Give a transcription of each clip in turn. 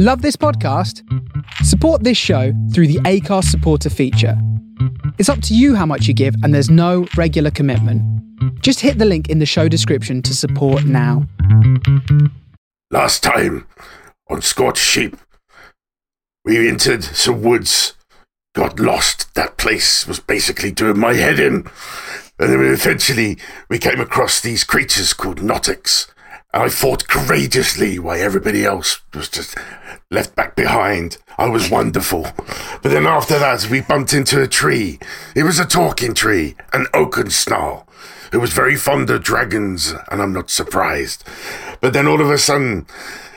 Love this podcast? Support this show through the Acast supporter feature. It's up to you how much you give, and there's no regular commitment. Just hit the link in the show description to support now. Last time on Scorched Sheep, we entered some woods, got lost. That place was basically doing my head in. And then eventually we came across these creatures called Nothics. I fought courageously while everybody else was just left back behind. I was wonderful. But then after that, we bumped into a tree. It was a talking tree, an oaken snarl, who was very fond of dragons, and I'm not surprised. But then all of a sudden,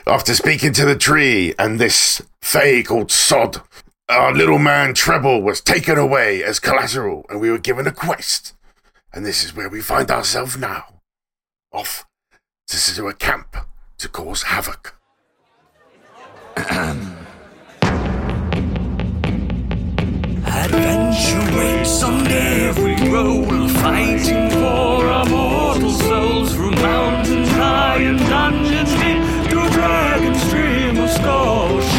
after speaking to the tree and this fae called Sod, our little man Treble was taken away as collateral, and we were given a quest. And this is where we find ourselves now. Off to do a camp to cause havoc. Adventure waits on every roll, fighting for our mortal souls through mountains high and dungeons deep, through dragon stream of skull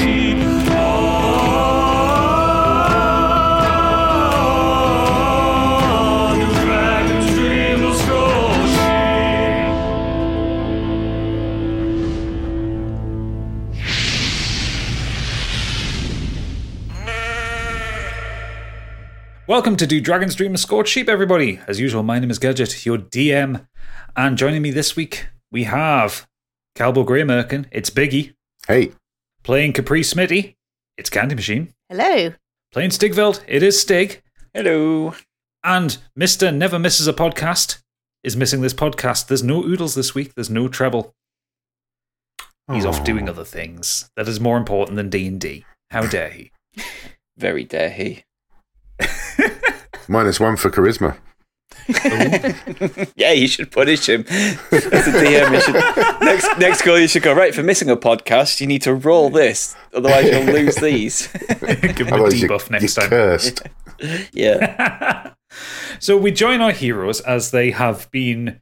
Welcome to Do Dragon's Dream of Scorched Sheep, everybody. As usual, my name is Gadget, your DM. And joining me this week, we have Calbo Grey Merkin, it's Biggie. Hey, Playing Capri Smitty, it's Candy Machine. Hello. Playing Stigveld, it is Stig. Hello. And Mr. Never Misses a Podcast is missing this podcast. There's no Oodles this week, there's no treble. He's off doing other things. That is more important than D&D. How dare he? Very dare he. Minus one for charisma. Yeah, you should punish him. As a DM, you should, next next goal, you should go right for missing a podcast. You need to roll this, otherwise you'll lose these. Give him a Otherwise, you- debuff next you're time. Cursed. Yeah, So we join our heroes as they have been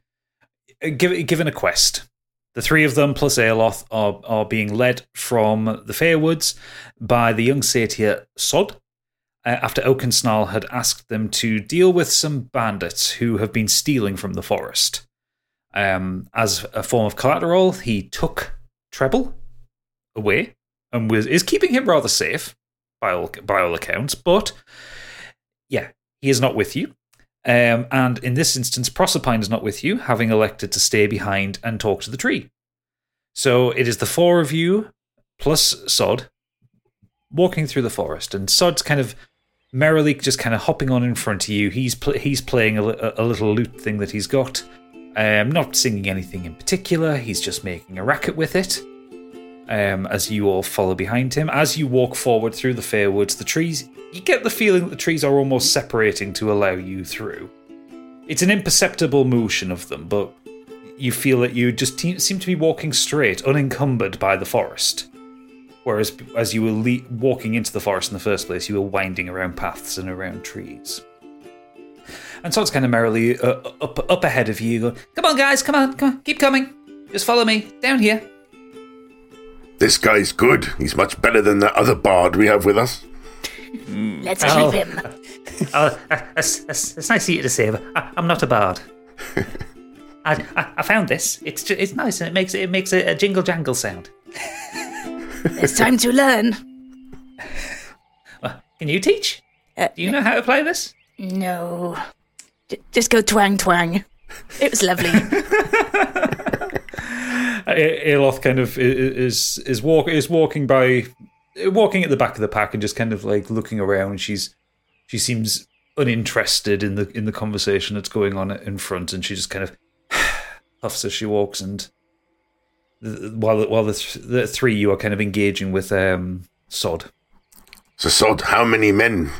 uh, given a quest. The three of them plus Aeloth are, are being led from the Fairwoods by the young satyr Sod after Oakensnarl had asked them to deal with some bandits who have been stealing from the forest. Um, as a form of collateral, he took Treble away and was is keeping him rather safe by all, by all accounts, but yeah, he is not with you. Um, and in this instance, Proserpine is not with you, having elected to stay behind and talk to the tree. So it is the four of you plus Sod walking through the forest, and Sod's kind of merrily just kind of hopping on in front of you. He's pl- he's playing a, a little lute thing that he's got. Um, not singing anything in particular. He's just making a racket with it. Um, as you all follow behind him, as you walk forward through the fair woods, the trees you get the feeling that the trees are almost separating to allow you through. It's an imperceptible motion of them, but you feel that you just te- seem to be walking straight, unencumbered by the forest. Whereas, as you were le- walking into the forest in the first place, you were winding around paths and around trees. And so it's kind of merrily uh, up up ahead of you, going, "Come on, guys, come on, come on, keep coming, just follow me down here." This guy's good. He's much better than that other bard we have with us. Let's Oh. keep him. Oh, it's, it's, it's nice of you to say, but I, I'm not a bard. I, I, I found this. It's ju- it's nice and it makes it makes a, a jingle jangle sound. It's time to learn. Well, can you teach? Uh, Do you know how to play this? No. J- just go twang twang. It was lovely. Aeloth kind of is is walk is walking by, walking at the back of the pack and just kind of like looking around. She's she seems uninterested in the in the conversation that's going on in front, and she just kind of puffs as she walks. And while the, while the, th- the three you are kind of engaging with um, Sod. So, Sod, how many men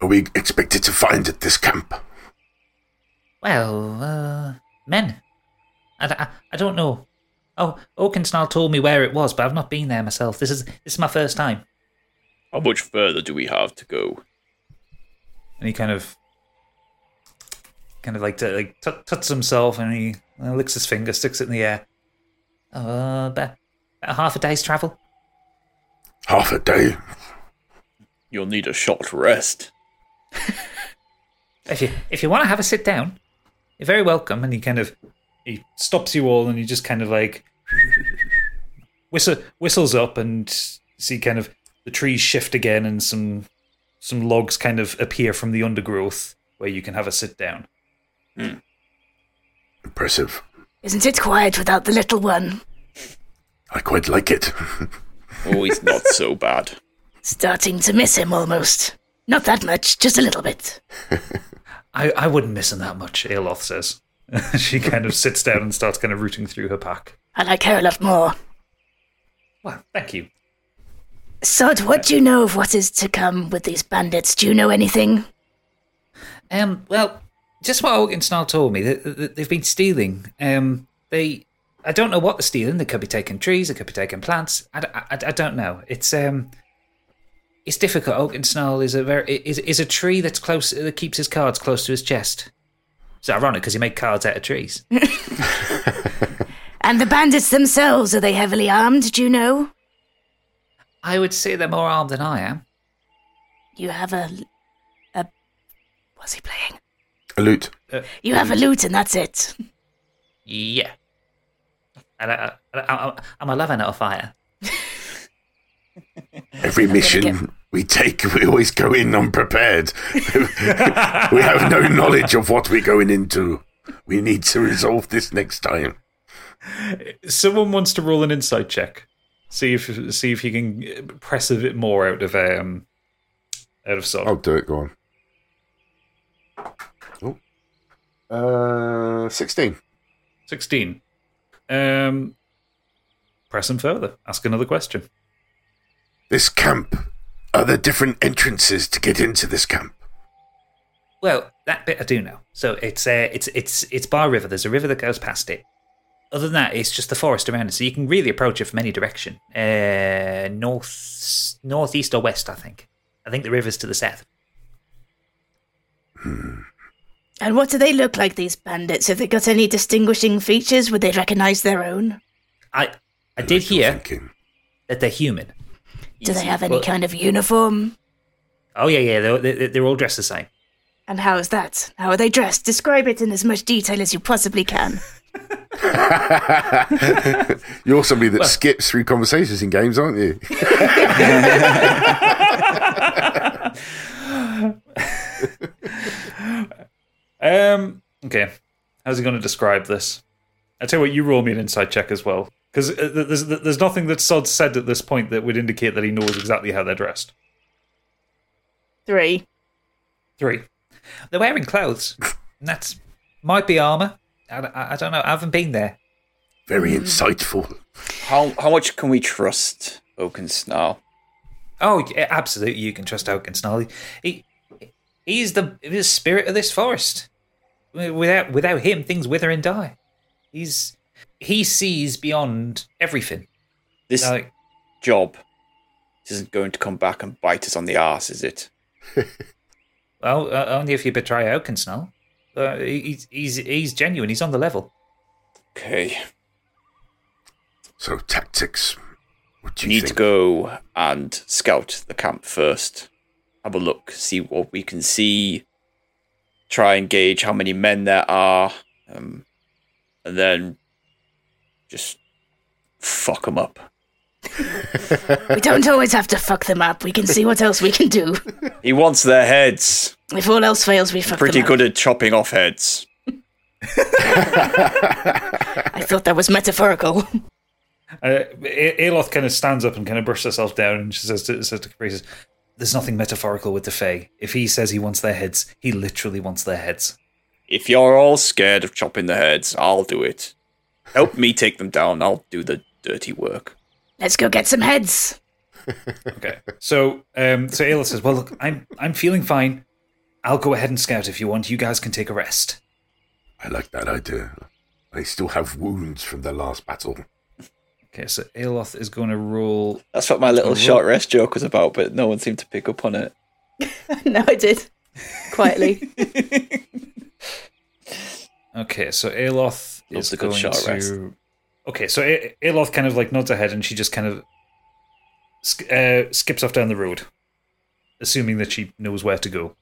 are we expected to find at this camp? Well, uh, men. I, I, I don't know. Oh, Oakensnarl told me where it was, but I've not been there myself. This is this is my first time. How much further do we have to go? and he kind of kind of like to like tut- tuts himself and he uh, licks his finger sticks it in the air Uh, about, about half a day's travel. Half a day. You'll need a short rest. If you if you want to have a sit down, you're very welcome. and he kind of he stops you all and he just kind of like whistle, whistles up and see kind of the trees shift again and some some logs kind of appear from the undergrowth where you can have a sit down. Impressive. Isn't it quiet without the little one? I quite like it. Oh, he's not so bad. Starting to miss him almost. Not that much, just a little bit. I, I wouldn't miss him that much, Aeloth says. she kind of sits down and starts kind of rooting through her pack. I like her a lot more. Well, thank you. Sod, what do you know of what is to come with these bandits? Do you know anything? Um, well, just what Oakensnarl told me that, that they've been stealing. Um, they, I don't know what they're stealing. They could be taking trees. They could be taking plants. I, I, I don't know. It's um, it's difficult. Oakensnarl is a very is is a tree that's close that keeps his cards close to his chest. It's ironic because he made cards out of trees. And the bandits themselves, are they heavily armed? Do you know? I would say they're more armed than I am. You have a. a. What's he playing? A loot. You have a lute, and that's it. Yeah. And I, I, I, I'm a eleven out of fire. Every mission we take, we always go in unprepared. we have no knowledge of what we're going into. We need to resolve this next time. Someone wants to roll an insight check. See if see if you can press a bit more out of um out of Sod. I'll do it. Go on. Uh, 16. 16. Um, press him further. Ask another question. This camp. Are there different entrances to get into this camp? Well, that bit I do know. So it's uh, it's it's it's Bar River. There's a river that goes past it. Other than that, it's just the forest around it, so you can really approach it from any direction. Uh, north, northeast or west, I think. I think the river's to the south. And what do they look like, these bandits? Have they got any distinguishing features? Would they recognize their own? I I did Like hear that they're human. Do they have any Well- kind of uniform? Oh yeah, yeah. They're, they're, they're all dressed the same. And how is that? How are they dressed? Describe it in as much detail as you possibly can. You're somebody that skips through conversations in games, aren't you? Um, okay. How's he going to describe this? I tell you what, you roll me an inside check as well, because there's there's nothing that Sod said at this point that would indicate that he knows exactly how they're dressed. Three. Three. They're wearing clothes. And that's might be armor. I, I, I don't know. I haven't been there. Very insightful. How how much can we trust Oakensnarl? Oh, yeah, absolutely. You can trust Oakensnarl. He, he's the, the spirit of this forest. Without without him, things wither and die. He's he sees beyond everything. This Like, job isn't going to come back and bite us on the arse, is it? well, uh, only if you betray Oakensnarl. Uh, he's he's he's genuine. He's on the level. Okay. So, tactics. What do We you need to go and scout the camp first. Have a look, see what we can see. Try and gauge how many men there are, um, and then just fuck them up. We don't always have to fuck them up. We can see what else we can do. He wants their heads. If all else fails, we fuck Pretty them good up. at chopping off heads. I thought that was metaphorical. Uh, A- Aeloth kind of stands up and kind of brushes herself down, and she says to, says to Caprice, "There's nothing metaphorical with the Fae. If he says he wants their heads, he literally wants their heads." If you're all scared of chopping the heads, I'll do it. Help me take them down. I'll do the dirty work. Let's go get some heads. Okay. So, um, so Aeloth says, "Well, look, I'm I'm feeling fine. I'll go ahead and scout if you want. You guys can take a rest." I like that idea. I still have wounds from the last battle. Okay, so Aeloth is going to roll. That's what my little short rest joke was about, but no one seemed to pick up on it. no, I did. Quietly. Okay, so Aeloth Love is the good going short to. rest. Okay, so A- Aeloth kind of like nods ahead, and she just kind of sk- uh, skips off down the road, assuming that she knows where to go.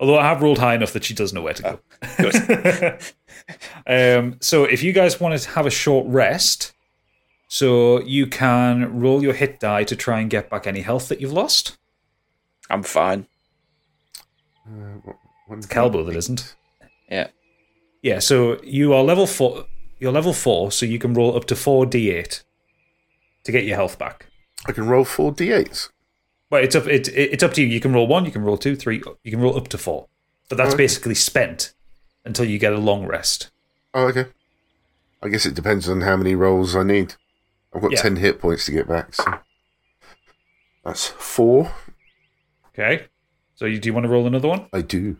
Although I have rolled high enough that she does know where to go. Good. Um, so if you guys want to have a short rest, so you can roll your hit die to try and get back any health that you've lost. I'm fine. Uh, it's Calbo that isn't. Yeah. Yeah, so you are level four. You're level four, so you can roll up to four d8 to get your health back. I can roll four d8s. Well, it's up. It, it- it's up to you. You can roll one. You can roll two, three. You can roll up to four. But that's Okay. basically spent until you get a long rest. Oh, okay. I guess it depends on how many rolls I need. I've got Yeah. 10 hit points to get back, so. That's four. Okay. So you, do you want to roll another one? I do.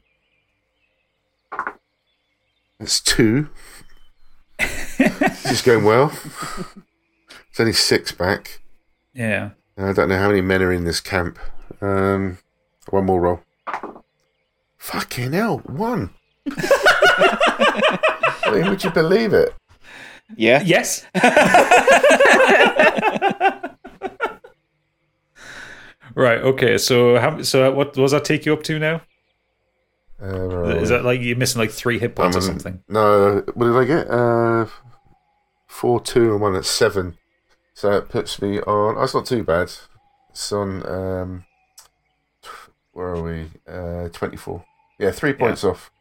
That's two. this is going well. It's only six back. Yeah. I don't know how many men are in this camp. Um, one more roll. Fucking hell, one. I mean, would you believe it? Yeah. Yes. right. Okay. So how? So what does that take you up to now? Uh, Is that like you're missing like three hit points or I'm- something? No, what did I get? Uh, four, two, and one at seven. So it puts me on. Oh, not too bad. It's on. Um, where are we? Uh, twenty-four. Yeah, three points off.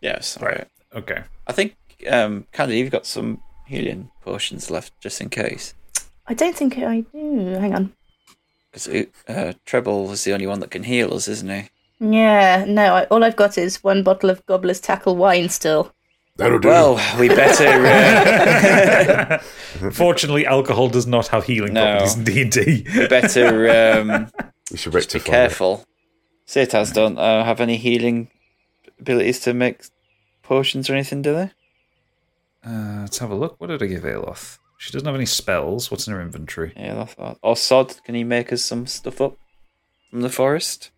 Yes. Right. Right. Okay. I think, um, Candy, you've got some healing potions left just in case. I don't think I do. Hang on. Because uh, Treble is the only one that can heal us, isn't he? Yeah, no, I, all I've got is one bottle of Gobbler's Tackle wine still. That'll do. Well, we better uh, Fortunately, alcohol does not have healing No. properties in D and D. better um, we should just be rectify. careful. Cetas don't uh, have any healing abilities to make potions or anything, do they? Uh, let's have a look. What did I give Aeloth? She doesn't have any spells. What's in her inventory? Yeah, I thought. Or Sod, can he make us some stuff up from the forest?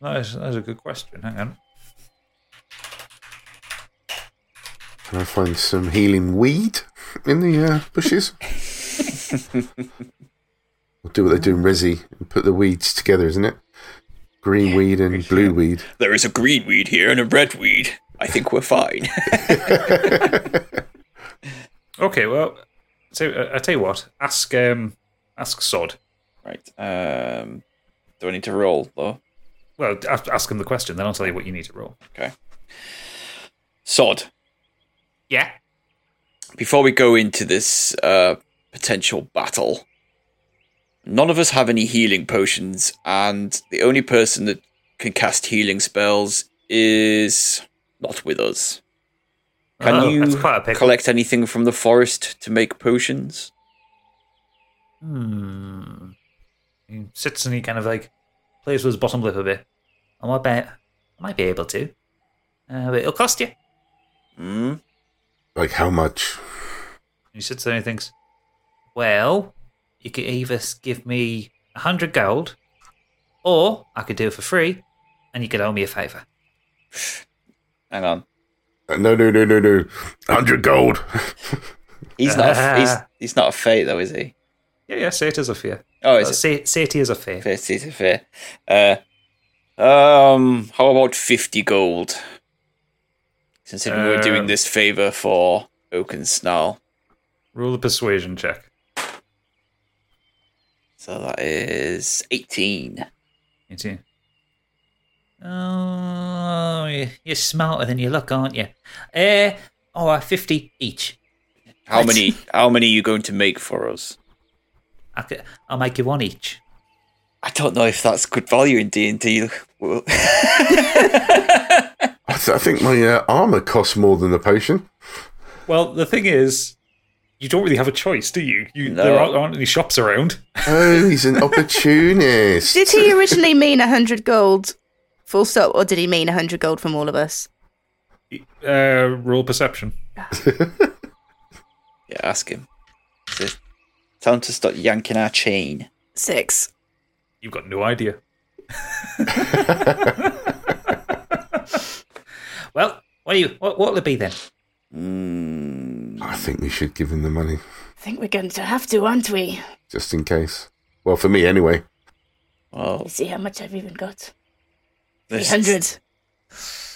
That is, that is a good question. Hang on. Can I find some healing weed in the uh, bushes? we'll do what they do in Resi and put the weeds together, isn't it? Green weed and blue weed. There is a green weed here and a red weed. I think we're fine. Okay, well, so uh, I tell you what. Ask um, ask Sod. right. Um, do I need to roll though? Well, ask, ask him the question, then I'll tell you what you need to roll. Okay. Sod. Yeah. Before we go into this uh, potential battle, none of us have any healing potions, and the only person that can cast healing spells is not with us. Can Oh, you that's quite a pickle. collect anything from the forest to make potions? Hmm. He sits and he kind of like plays with his bottom lip a bit. I might bet I might be able to. Uh, but it'll cost you. Hmm? Like how much? He sits there and he thinks, Well, you could either give me a hundred gold, or I could do it for free, and you could owe me a favour. Hang on. Uh, no, no, no, no, no. 100 gold. He's not. A, he's he's not a fate though, is he? Yeah, yeah, say it as a fear. Oh, Uh, is it? say, say it is a fear. Fair, he's a fair. Uh, um, how about fifty gold? Considering we're Uh, doing this favor for Oaken Snarl, Roll a persuasion check. so that is eighteen. 18. Oh, you- you're smarter than you look, aren't you? Uh, oh, 50 each. How What? many? How many are you going to make for us? I could, I'll make you one each. I don't know if that's good value in D and D. I, th- I think my uh, armor costs more than the potion. Well, the thing is, you don't really have a choice, do you? you No. There aren't, aren't any shops around. Oh, he's an opportunist. Did he originally mean a hundred gold, full stop, or did he mean a hundred gold from all of us? Uh, roll perception. Yeah, ask him. Is Tell him to stop yanking our chain. Six. You've got no idea. well, what do you? What what'll it be then? Mm, I think we should give him the money. I think we're going to have to, aren't we? Just in case. Well, for me anyway. Well, Let's see how much I've even got. This- 300.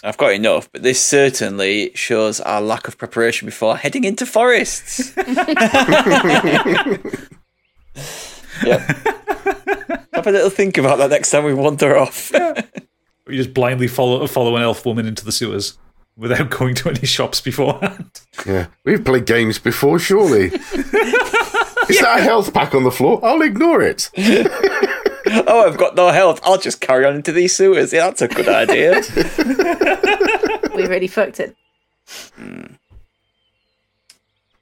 I've got enough, but this certainly shows our lack of preparation before heading into forests. yep. Have a little think about that next time we wander off. You just blindly follow follow an elf woman into the sewers without going to any shops beforehand. Yeah. We've played games before, surely. Is that a health pack on the floor? I'll ignore it. oh, I've got no health. I'll just carry on into these sewers. Yeah, that's a good idea. We really fucked it.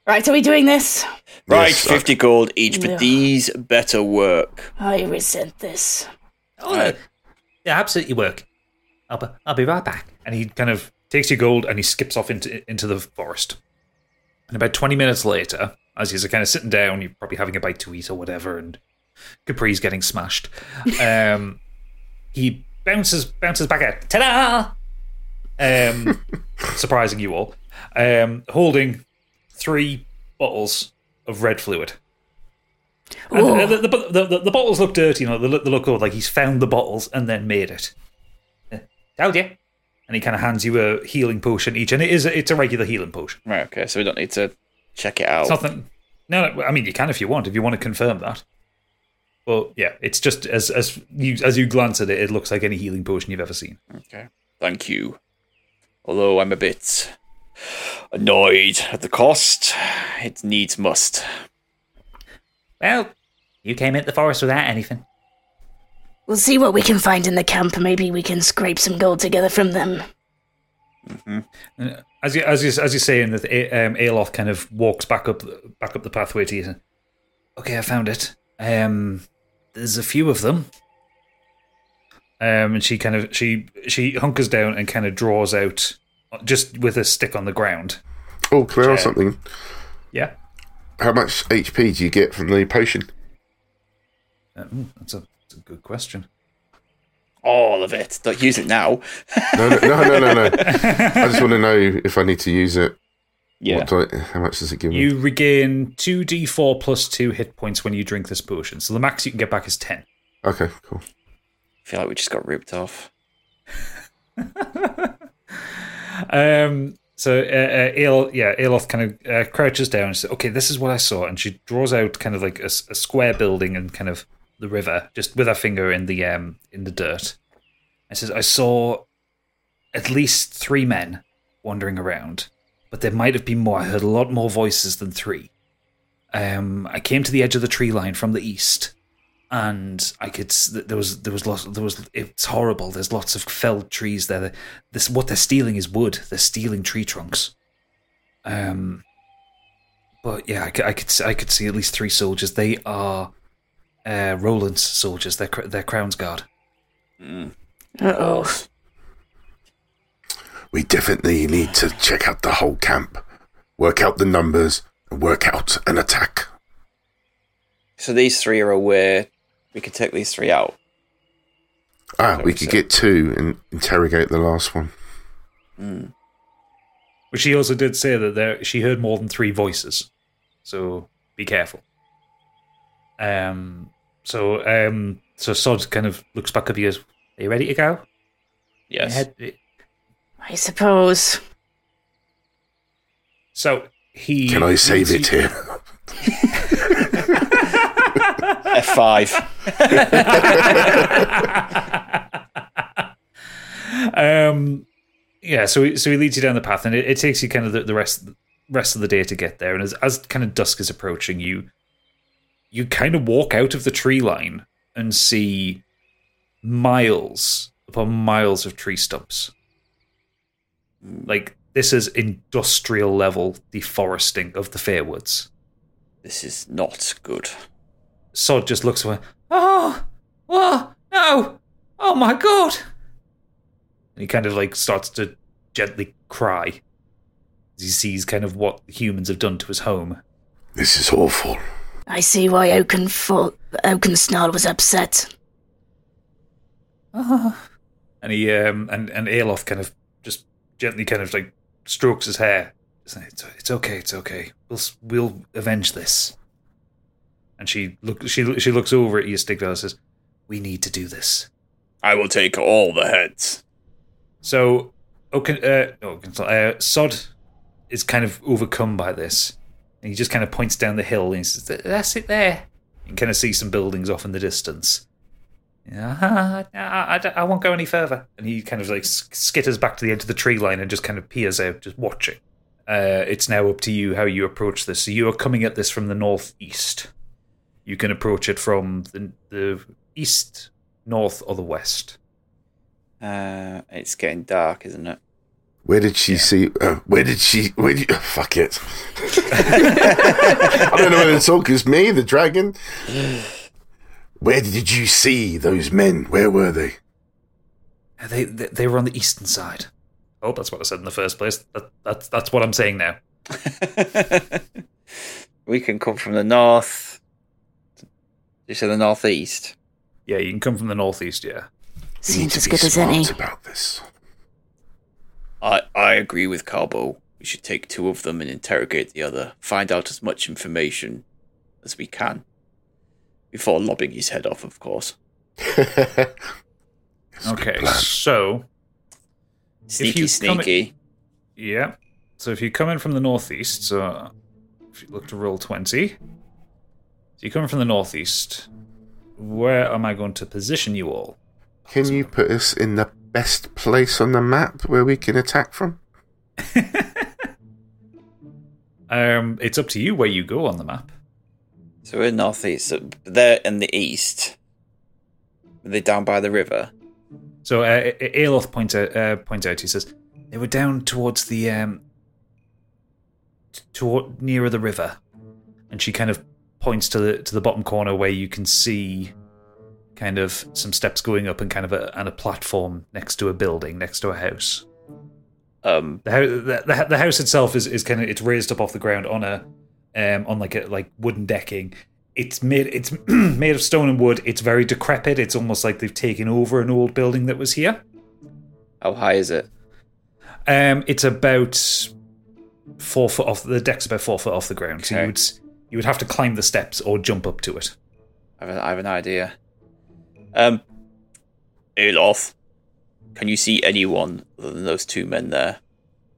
Right, are we doing this? right, Yes, I- 50 gold each, but Yeah. these better work. I resent this. Oh, no. yeah, absolutely work. I'll be, I'll be right back. And he kind of takes your gold and he skips off into into the forest. And about twenty minutes later, as he's kind of sitting down, you're probably having a bite to eat or whatever, and Capri's getting smashed. Um, he bounces bounces back out. Ta-da! Um, surprising you all. Um, holding three bottles of red fluid. And the, the, the, the, the bottles look dirty, you know, they look, they look old, like he's found the bottles and then made it. Uh, Told you. And he kind of hands you a healing potion each, and it is a, it's a regular healing potion. Right, okay, so we don't need to check it out. It's nothing. No, no, I mean you can if you want, if you want to confirm that. But yeah, it's just as as you as you glance at it, it looks like any healing potion you've ever seen. Okay. Thank you. Although I'm a bit annoyed at the cost, it needs must. Well, you came into the forest without anything. We'll see what we can find in the camp. Maybe we can scrape some gold together from them. As you as you as you're saying that, um, Aeloth kind of walks back up back up the pathway to you. Okay, I found it. Um, there's a few of them. Um, and she kind of she she hunkers down and kind of draws out just with a stick on the ground. Oh, can I ask something? Yeah, How much HP do you get from the potion? Uh, ooh, that's a, that's a good question. All of it. Don't use it now. No, no, no, no, no. no. I just want to know if I need to use it. Yeah. What do I, how much does it give me? You regain two d4 plus two hit points when you drink this potion. So the max you can get back is ten. Okay, cool. I feel like we just got ripped off. Um. So, uh, uh, Ale, yeah, Aeloth kind of uh, crouches down and says, "Okay, this is what I saw," and she draws out kind of like a square building and kind of the river, just with her finger in the um in the dirt. And says, "I saw at least three men wandering around, but there might have been more. I heard a lot more voices than three. Um, I came to the edge of the tree line from the east." and I could there was there was lots there was it's horrible. There's lots of felled trees there. This what they're stealing is wood. They're stealing tree trunks. Um, but yeah, I could I could, s- I could see at least three soldiers. They are uh, Roland's soldiers. They're they're Crown's guard. Uh oh. We definitely need to check out the whole camp, work out the numbers, and work out an attack. So these three are aware we could take these three out. Ah, we could get two and interrogate the last one. But she also did say that there she heard more than three voices, so be careful. Um. So um. So Sod kind of looks back at you. goes, "Are you ready to go?" Yes. Head- I suppose. So he Can I save it here? F5. um, yeah, so he, so he leads you down the path, and it, it takes you kind of the, the rest rest of the day to get there. And as, as kind of dusk is approaching, you you kind of walk out of the tree line and see miles upon miles of tree stumps. Like this is industrial level deforesting of the Fairwoods. This is not good. Sod just looks away. Oh, what? No! Oh my god! And he kind of like starts to gently cry as he sees kind of what humans have done to his home. This is awful. I see why Oakenfall, Oakensnarl was upset. And he um and and Aeloth kind of just gently kind of like strokes his hair. It's, it's okay. It's okay. We'll we'll avenge this. And she look she she looks over at you, and says, "We need to do this." I will take all the heads. So, okay, uh, no, uh, Sod is kind of overcome by this, and he just kind of points down the hill and he says, "That's it there." You can kind of see some buildings off in the distance. Yeah, I, I, I won't go any further. And he kind of like skitters back to the edge of the tree line and just kind of peers out, just watching. Uh, it's now up to you how you approach this. So you are coming at this from the northeast. You can approach it from the, the east, north, or the west. Uh, it's getting dark, isn't it? Where did she see? Uh, where did she? Where did you, fuck it. I don't know whether to talk as me, the dragon. Where did you see those men? Where were they? Uh, They, they they were on the eastern side. Oh, that's what I said in the first place. That, that's that's what I'm saying now. we can come from the north. You said the northeast. Yeah, you can come from the northeast. Yeah. Seems as good as any. about this. I I agree with Carbo. We should take two of them and interrogate the other. Find out as much information as we can before lobbing his head off, of course. Okay, so Sneaky, you come- sneaky. yeah, so if you come in from the northeast, so if you look to roll twenty, so you come in from the northeast. Where am I going to position you all? Can you put us in the best place on the map where we can attack from? Um, it's up to you where you go on the map. So we're northeast. So they're in the east. Are they down by the river? So uh, Aeloth points out, uh, points out. He says they were down towards the um, toward nearer the river, and she kind of points to the to the bottom corner where you can see kind of some steps going up and kind of a and a platform next to a building next to a house. Um, The house the, the, the house itself is, is kind of it's raised up off the ground on a um on like a like wooden decking. It's made it's made of stone and wood. It's very decrepit. It's almost like they've taken over an old building that was here. how high is it? Um, it's about four foot off. The deck's about four foot off the ground, so you would you would have to climb the steps or jump up to it. I have, an, have an idea. Um, Aeloth, can you see anyone other than those two men there?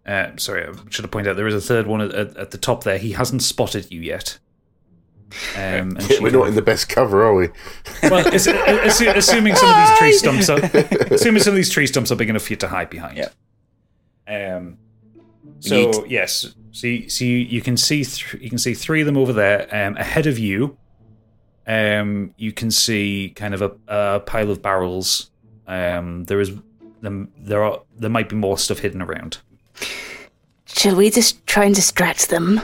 Uh, sorry, I should have pointed out there is a third one at, at, at the top there. He hasn't spotted you yet. Um, and Yeah, we're not of- in the best cover, are we? Well, assu- assu- assuming some of these tree stumps are assuming some of these tree stumps are big enough for you to hide behind. Yeah. Um. So need- yes, so you, so you, you can see th- you can see three of them over there. Um, ahead of you, um, you can see kind of a, a pile of barrels. Um, there is them. There are there might be more stuff hidden around. Shall we just try and distract them?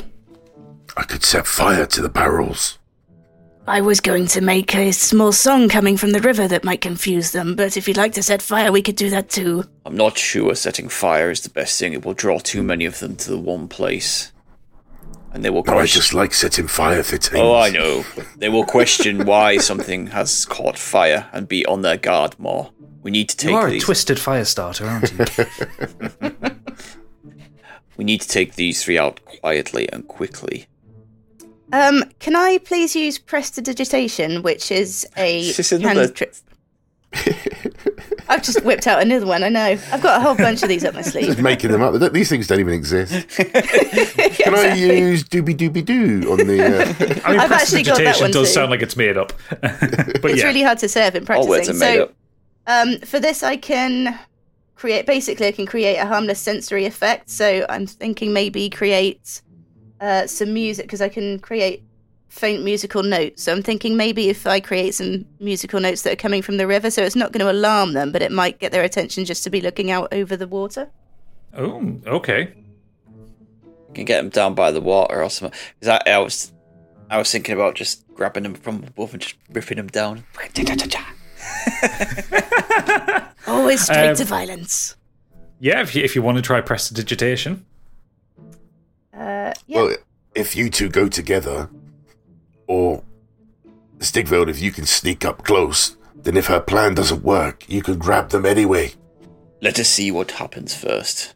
I could set fire to the barrels. I was going to make a small song coming from the river that might confuse them, but if you'd like to set fire, we could do that too. I'm not sure setting fire is the best thing. It will draw too many of them to the one place. And they will No, I just like setting fire to things. Oh, I know. But they will question why something has caught fire and be on their guard more. We need to take you are these. a twisted fire starter, aren't you? we need to take these three out quietly and quickly. Um, can I please use prestidigitation, which is a Is this another- cantrip? I've just whipped out another one. I know. I've got a whole bunch of these up my sleeve. Just sleeve. making them up. These things don't even exist. Can I use doobie doobie doo on the? Uh, I mean, I've actually got that prestidigitation one does too. sound like it's made up, but It's yeah. really hard to say. I've been All words practicing. are made So, up. um, for this, I can create. Basically, I can create a harmless sensory effect. So I'm thinking maybe create uh, some music because I can create faint musical notes. So I'm thinking maybe if I create some musical notes that are coming from the river, so it's not going to alarm them, but it might get their attention just to be looking out over the water. Oh, okay. You can get them down by the water or something. Because I, I was, I was thinking about just grabbing them from above and just ripping them down. Always straight Um, to violence. Yeah, if you, if you want to try prestidigitation. Uh, yeah. Well, if you two go together, or Stigveld, if you can sneak up close, then if her plan doesn't work, you can grab them anyway. Let us see what happens first.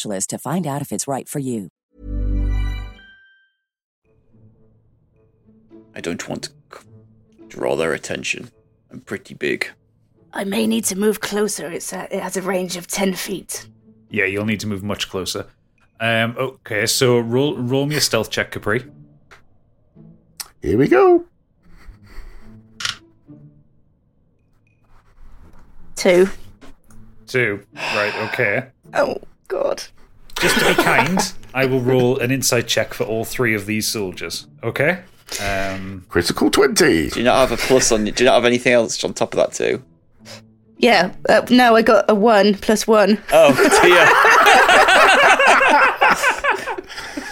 to find out if it's right for you. I don't want to c- draw their attention. I'm pretty big. I may need to move closer. It's a, it has a range of 10 feet. Yeah, you'll need to move much closer. Um, okay, so roll roll me a stealth check, Capri. Here we go. Two. Two. Right, okay. Oh, God. Just to be kind, I will roll an insight check for all three of these soldiers. Okay? Um, Critical 20. Do you not have a plus on? Do you not have anything else on top of that too? Yeah, uh, no, I got a one plus one. Oh dear.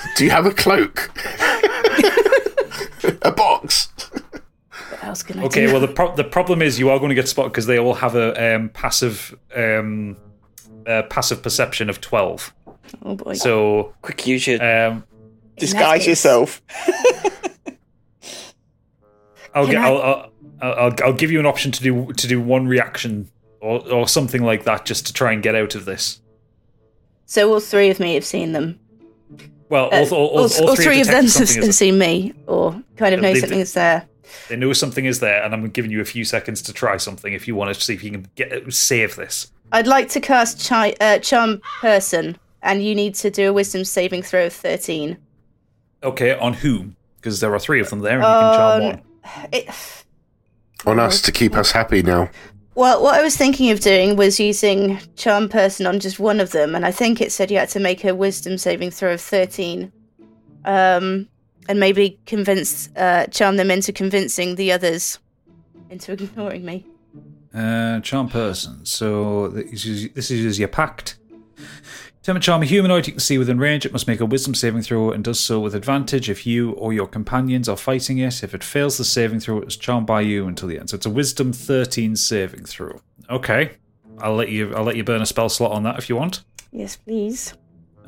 Do you have a cloak? a box? What else can I okay, do? well the pro- the problem is you are going to get spotted because they all have a um, passive um, uh, passive perception of twelve. oh boy. So Quick, use your um, disguise yourself. I'll, get, I- I'll, I'll, I'll I'll give you an option to do to do one reaction or or something like that just to try and get out of this. so all three of me have seen them. Well, Uh, all, all, all, all three, three of them detected have seen me, or kind of know something is there. They know something is there, and I'm giving you a few seconds to try something if you want to see if you can get save this. I'd like to cast chi- uh, Charm Person, and you need to do a Wisdom saving throw of 13. Okay, on whom? Because there are three of them there, and you can charm Um, one. It, On us to keep us happy now. well, what I was thinking of doing was using Charm Person on just one of them, and I think it said you had to make a Wisdom saving throw of 13. Um, and maybe convince, uh, charm them into convincing the others into ignoring me. Uh, charm person. So this is, this is your pact. Attempt to charm a humanoid you can see within range. It must make a wisdom saving throw and does so with advantage if you or your companions are fighting it. If it fails the saving throw, it is charmed by you until the end. So it's a wisdom 13 saving throw. Okay. I'll let you I'll let you burn a spell slot on that if you want. Yes, please.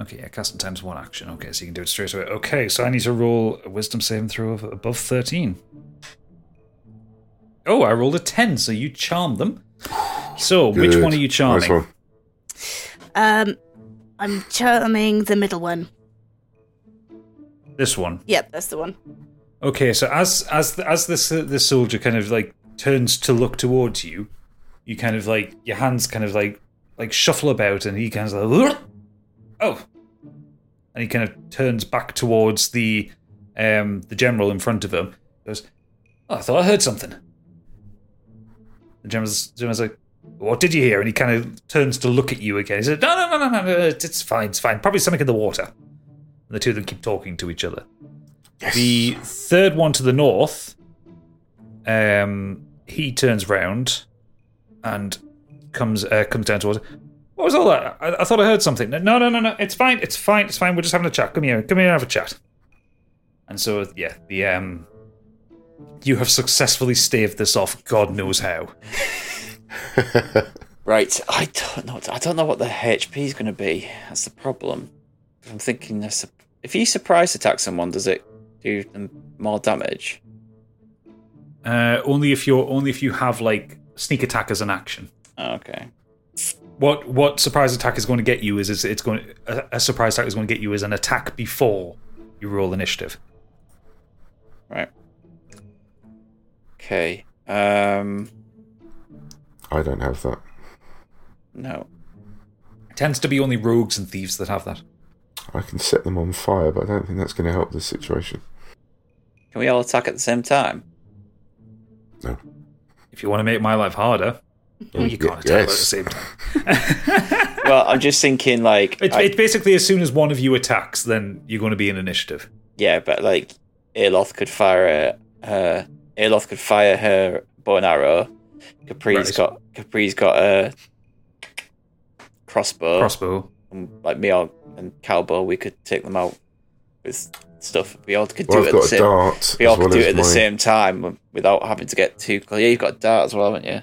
Okay, yeah, casting times one action. Okay, so you can do it straight away. Okay, so I need to roll a wisdom saving throw of above 13. Oh, I rolled a 10, so you charmed them. So, which one are you charming? Nice one. Um, I'm charming the middle one. This one. Yep, that's the one. Okay, so as as as this this soldier kind of like turns to look towards you, you kind of like your hands kind of like like shuffle about, and he kind of like oh, and he kind of turns back towards the um the general in front of him. Goes, oh, I thought I heard something. The general's, general's like, what did you hear? And he kind of turns to look at you again. He said, no, no, no, no, no, no, it's it's fine, it's fine. Probably something in the water. And the two of them keep talking to each other. The third one to the north, um, he turns round and comes uh, comes down towards. What was all that? I, I thought I heard something. No, no, no, no. It's fine. It's fine. It's fine. We're just having a chat. Come here. Come here and have a chat. And so, yeah, the um, you have successfully staved this off. God knows how. Right, I don't know. I don't know what the HP is going to be. That's the problem. I'm thinking this. If you surprise attack someone, does it do them more damage? Uh, only if you're only if you have like sneak attack as an action. Oh, okay. What what surprise attack is going to get you is, is it's going a, a surprise attack is going to get you is an attack before you roll initiative. Right. Okay. Um. I don't have that. No. It tends to be only rogues and thieves that have that. I can set them on fire, but I don't think that's going to help the situation. Can we all attack at the same time? No. If you want to make my life harder, well, you can't attack at the same time. Well, I'm just thinking like It's, I- it's basically as soon as one of you attacks, then you're going to be in initiative. yeah, but like Aeloth could fire a, her Aeloth could fire her bow and arrow. Capri's Right. got Capri's got a crossbow. Crossbow. and, like me or- and Calbo, we could take them out with stuff. We all could do Well, it I've at the a same. dart. We all could well do it as at the same time without having to get too close. Yeah, you've got a dart as well, haven't you?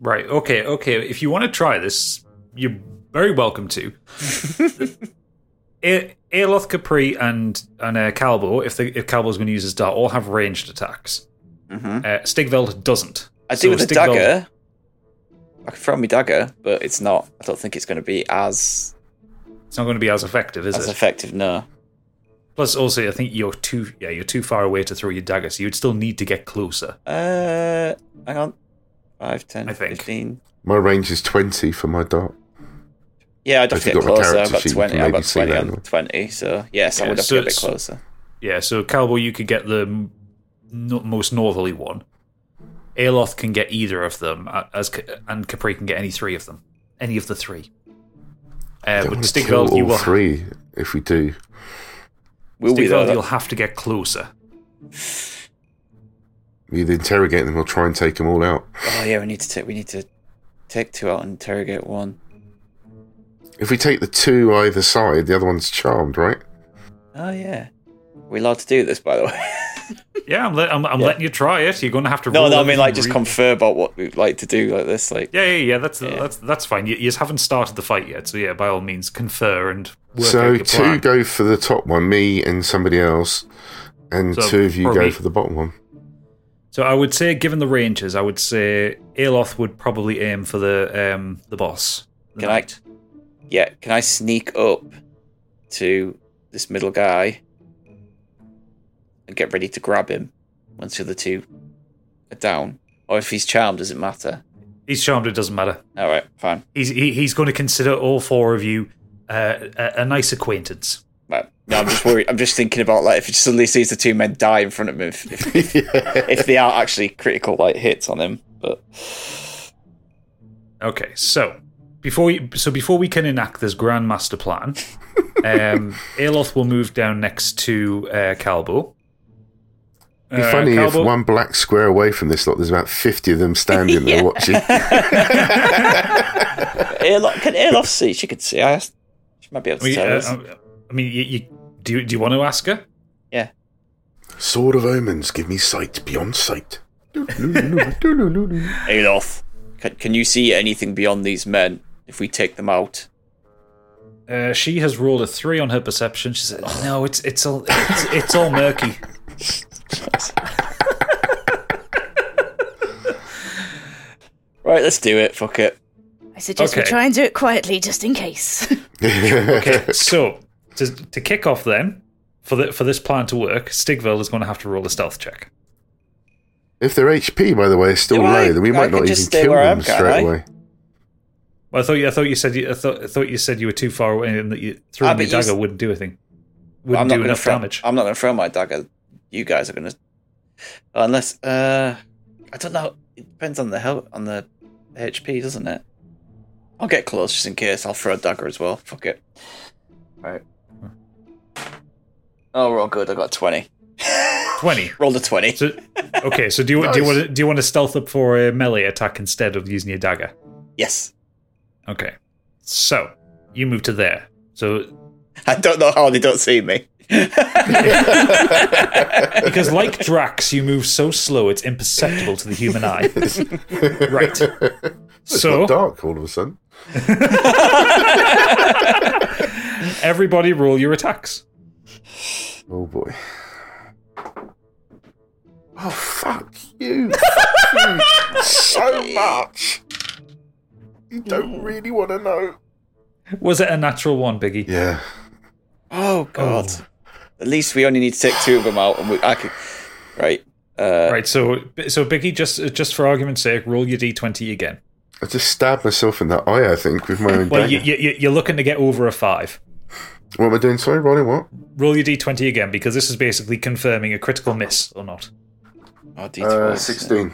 Right. Okay. Okay. If you want to try this, you're very welcome to. A- Aeloth, Capri, and and uh, Calbo, if the if Calbo's going to use his dart, all have ranged attacks. Hmm Uh, Stigveld doesn't. I do So with a Stigveld- dagger. I can throw my dagger, but it's not. I don't think it's going to be as It's not going to be as effective, is as it? As effective. No. Plus, also, I think you're too yeah you're too far away to throw your dagger, so you'd still need to get closer. Uh, hang on. 5, 10, I think. 15. My range is 20 for my dart. Yeah, I'd have If to you've get closer. I've got 20. can I've got 20 anyway. 20. So, yes, I Yeah, would have so to get a bit closer. Yeah, so Calbo, you could get the m- no, most northerly one. Aeloth can get either of them, uh, as and Capri can get any three of them, any of the three. Uh, but want Stigveld, you will three if we do. Will we, though? Stigveld, you'll have to get closer. We either interrogate them or try and take them all out. Oh, yeah, we need to take, we need to take two out and interrogate one. If we take the two either side, the other one's charmed, right? Oh, yeah. Are we allowed to do this, by the way? Yeah, I'm, let, I'm, I'm Yeah. letting you try it. You're going to have to. no, roll no, I mean, like, just re- confer about what we'd like to do like this. Like, Yeah, yeah, yeah. That's Yeah. that's that's fine. You, you just haven't started the fight yet, so yeah, by all means, confer and work so out your two go for the top one, me and somebody else, and So, two of you go me- for the bottom one. So I would say, given the ranges, I would say Aeloth would probably aim for the um the boss. the Can I- yeah, can I sneak up to this middle guy and get ready to grab him once the other two are down? Or if he's charmed, does it matter? He's charmed. It doesn't matter. All right, fine. He's he, he's going to consider all four of you uh, a, a nice acquaintance. Right. No, I'm just worried. I'm just thinking about like if he suddenly sees the two men die in front of him, if, if, if they are actually critical like hits on him. But Okay, so before we, so before we can enact this grand master plan, um, Aeloth will move down next to uh, Calbo. It'd be Uh, funny if one black square away from this lot, there's about 50 of them standing there watching. Aeloth, can Aeloth see? She could see. I asked. She might be able to mean, tell uh, us. uh, I mean, you, you, do you, do you want to ask her? yeah. Sword of omens, give me sight beyond sight. Doodle-oo-doodle-oo. Can, can you see anything beyond these men if we take them out? Uh, she has rolled a three on her perception. She said, "No, it's it's all it's, it's all murky." Right, let's do it. Fuck it. I suggest we try and do it quietly, just in case. Okay, so to to kick off then, for the for this plan to work, Stigveld is going to have to roll a stealth check. if their HP, by the way, is still Do low, then we I might can not even kill them am, straight away. Well, I thought you I thought you said you I thought I thought you said you were too far away and that you throwing Ah, your dagger s- wouldn't do anything. I'm Wouldn't not do gonna enough throw, damage. I'm not going to throw my dagger. You guys are to, unless uh, I don't know. It depends on the hel- on the HP, doesn't it? I'll get close just in case. I'll throw a dagger as well. Fuck it. Right. Oh, we're all good. I got twenty. Twenty. Rolled a twenty. So, okay, so do you do you want to, do you want to stealth up for a melee attack instead of using your dagger? yes. Okay, so you move to there. So I don't know how they don't see me. Because like Drax, you move so slow it's imperceptible to the human eye. right. It's So not dark all of a sudden. everybody roll your attacks. Oh boy. Oh fuck you! Fuck you so much. You don't really want to know. Was it a natural one, Biggie? Yeah. Oh God. Oh. At least we only need to take two of them out, and we, I could. Right. Uh, Right. So so Biggie, just just for argument's sake, roll your d20 again. I just stabbed myself in the eye. I think with my own Well, you, you, you're looking to get over a five. What am I doing? Sorry, rolling what? Roll your d20 again because this is basically confirming a critical miss or not. Oh, D12. Uh, 16.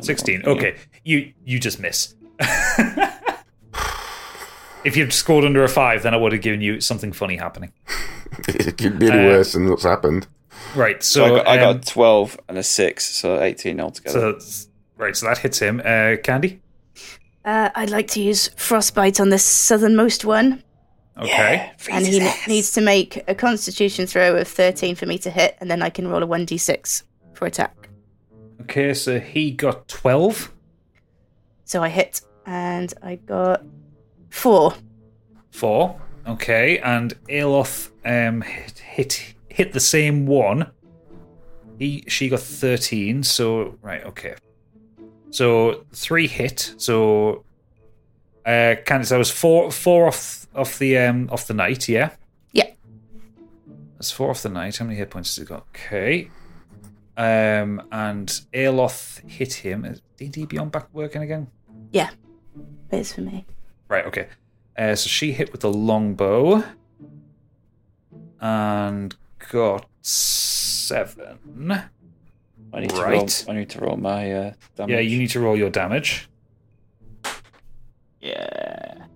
16. Okay. You you just miss. if you'd scored under a 5, then I would have given you something funny happening. it could be any Uh, worse than what's happened. Right. So, So, I, got, I um, got 12 and a 6, so 18 altogether. so right, so that hits him. Uh, Candy? Uh, I'd like to use frostbite on the southernmost one, Okay. and he ne- needs to make a Constitution throw of 13 for me to hit, and then I can roll a 1d6 for attack. Okay, so he got 12. So I hit, and I got four. Four. Okay, and Aeloth um, hit, hit hit the same one. He she got thirteen. So right, okay. So three hit. So uh, Candice, that was four four off off the um off the knight. Yeah, Yeah. that's four off the knight. How many hit points has he got? Okay. Um, and Aeloth hit him. Is D&D Beyond back working again? Yeah. It's for me. Right, okay. Uh, so she hit with the longbow and got seven. I need, to right. roll, I need to roll my uh, damage. Yeah, you need to roll your damage. Yeah.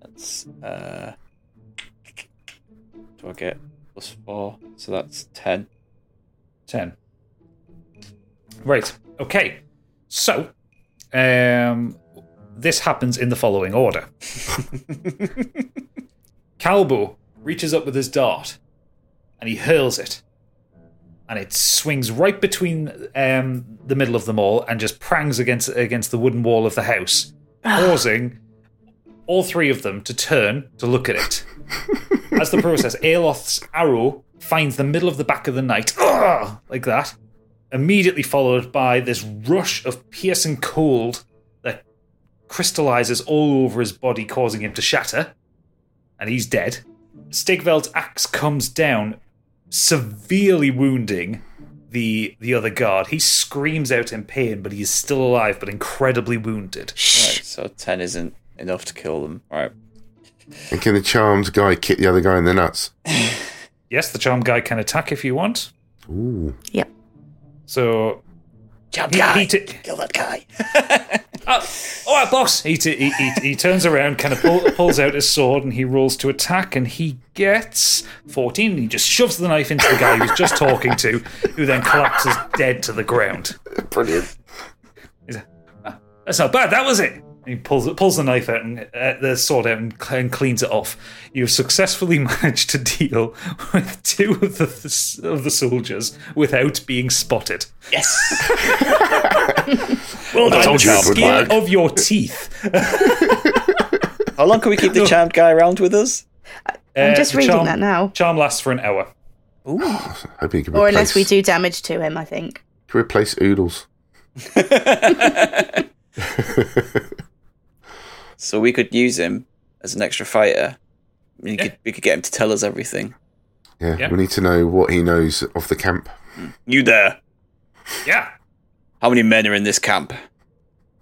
That's. Uh, do I get plus 4? So that's 10. 10. Right, okay. So, um, this happens in the following order Calbo reaches up with his dart and he hurls it. And it swings right between um, the middle of them all and just prangs against against the wooden wall of the house, causing all three of them to turn to look at it. As the process, Aeloth's arrow finds the middle of the back of the knight, like that, immediately followed by this rush of piercing cold that crystallizes all over his body, causing him to shatter, and he's dead. Stigveld's axe comes down, severely wounding the the other guard. He screams out in pain, but he is still alive, but incredibly wounded. Right, so 10 isn't enough to kill them. Right. And can the charmed guy kick the other guy in the nuts? Yes, the charmed guy can attack if you want. Ooh. Yep. So Charmed he, he t- Kill that guy. Oh, all right, boss. He, t- he, he, he turns around, kind of pull, pulls out his sword, and he rolls to attack, and he gets 14. And he just shoves the knife into the guy he was just talking to, who then collapses dead to the ground. Brilliant. "Ah, That's not bad, that was it. And he pulls pulls the knife out and uh, the sword out and, and cleans it off. You've successfully managed to deal with two of the of the soldiers without being spotted. Yes. well done, told you charmed it would Skin of your teeth. How long can we keep the charmed guy around with us? I'm Uh, just reading charm- that now. Charm lasts for an hour. Hoping he can Or replace, unless we do damage to him, I think. Can replace oodles. So we could use him as an extra fighter. We Yeah. could we could get him to tell us everything. Yeah, Yeah. we need to know what he knows of the camp. You there? Yeah. How many men are in this camp?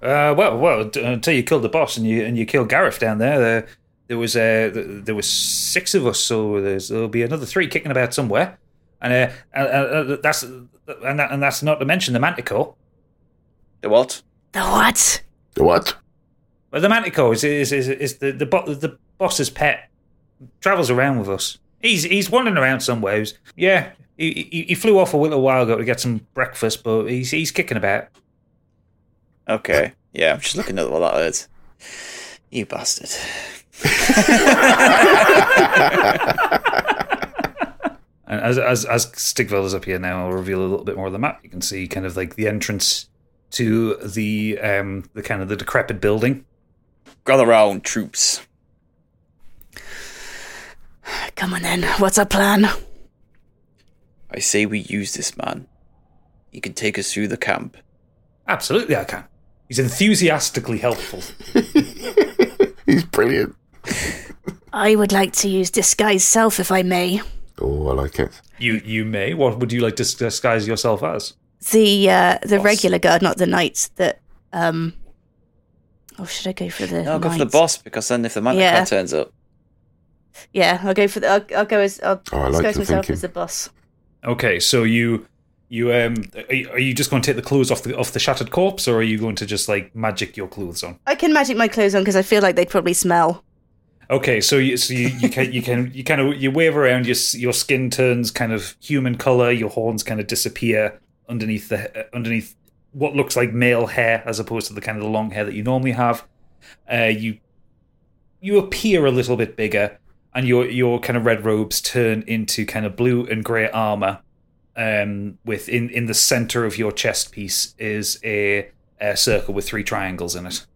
Uh, well, well, until you killed the boss and you and you killed Gareth down there, there, there was uh, there was six of us, so there's, there'll be another three kicking about somewhere, and uh, uh, uh, that's and that, and that's not to mention the Manticore. The what? The what? The what? Well, the Manticore is is is, is the the, bo- the boss's pet. Travels around with us. He's he's wandering around somewhere. He's, yeah, he, he he flew off a little while ago to get some breakfast, but he's he's kicking about. Okay. Yeah, I'm just looking at what that is. You bastard. And as as as is up here now, I'll reveal a little bit more of the map. You can see kind of like the entrance to the um the kind of the decrepit building. Gather round, troops. Come on then. What's our plan? I say we use this man. He can take us through the camp. Absolutely, I can. He's enthusiastically helpful. He's brilliant. I would like to use disguise self if I may. Oh, I like it. You you may. What would you like to disguise yourself as? The uh, the Boss. regular guard, not the knights. That um. Oh, should I go for the? No, go for the boss because then if the Manticore Yeah. turns up, Yeah, I'll go for the. I'll, I'll go as. I'll Oh, I like disguise your myself thinking. as the boss. Okay, so you you um are you, are you just going to take the clothes off the off the shattered corpse, or are you going to just like magic your clothes on? I can magic my clothes on because I feel like they'd probably smell. Okay, so you so you, you can you can you kind of you wave around your s- your skin turns kind of human color, your horns kind of disappear underneath the uh, underneath what looks like male hair as opposed to the kind of the long hair that you normally have. Uh, you you appear a little bit bigger, and your your kind of red robes turn into kind of blue and grey armor. Um, with in in the center of your chest piece is a, a circle with three triangles in it.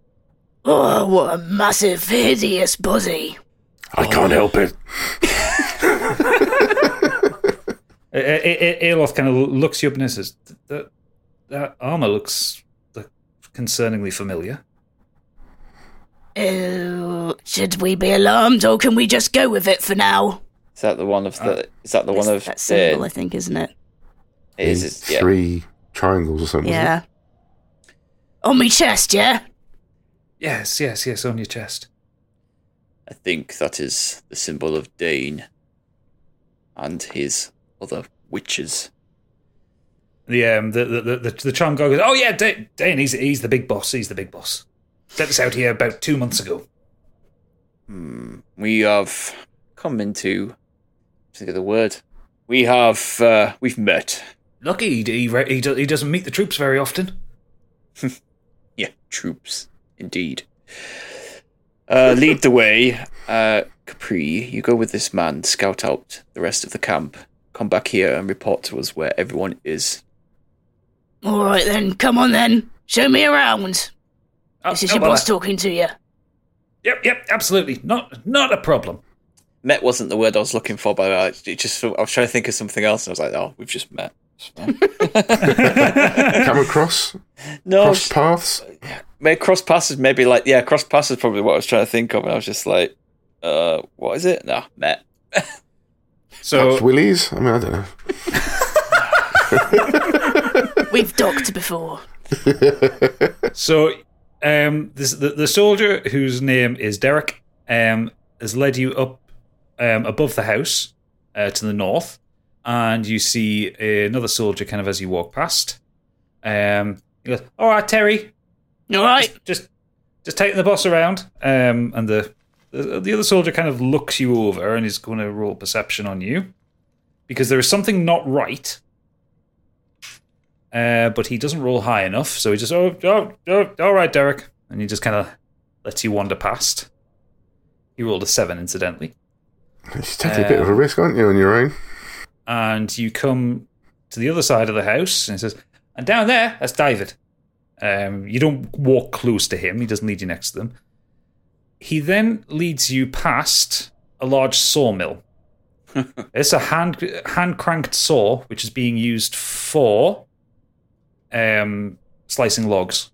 Oh, what a massive, hideous body! I can't help it. A- A- A- Aeloth kind of looks you up and says, "That that armor looks like, concerningly familiar." Oh, should we be alarmed, or can we just go with it for now? Is that the one of the? Uh, is that the one of that symbol, the? I think, isn't it? It is, it, it's- yeah. Three triangles or something. Yeah. On my chest, yeah. Yes, yes, yes, on your chest. I think that is the symbol of Dane and his other witches. The um the the the, the, the charm guy goes, "Oh yeah, Da- Dane, he's he's the big boss. He's the big boss. Sent us out here about two months ago." Hmm. We have come into. Think of the word. We have. Uh, we've met. Lucky he he, re- he, he doesn't meet the troops very often. Yeah, troops, indeed. Uh, lead the way. Uh, Capri, you go with this man, scout out the rest of the camp. Come back here and report to us where everyone is. All right then, come on then. Show me around. Oh, This is oh, your well, boss talking to you. Yep, yep, absolutely. Not not a problem. Met wasn't the word I was looking for, but I, it just I was trying to think of something else, and I was like, "Oh, we've just met." Come across, no, cross paths. maybe cross passes. Maybe like yeah, cross passes. Probably what I was trying to think of, and I was just like, "Uh, what is it?" No, met. So Perhaps Willies. I mean, I don't know. We've docked before. So, um, this, the the soldier whose name is Derek um has led you up um above the house uh, to the north, and you see another soldier kind of as you walk past. Um, he goes, "All right, Terry, All right. just just taking the boss around." Um, and the the, the other soldier kind of looks you over and is going to roll perception on you because there is something not right. Uh, but he doesn't roll high enough, so he just oh, oh, oh all right, Derek, and he just kind of lets you wander past. He rolled a seven, incidentally, You're taking a bit of a risk, aren't you, on your own? and you come to the other side of the house, and he says, "And down there, that's David." Um, you don't walk close to him; he doesn't lead you next to them. He then leads you past a large sawmill. it's a hand hand cranked saw, which is being used for um, slicing logs,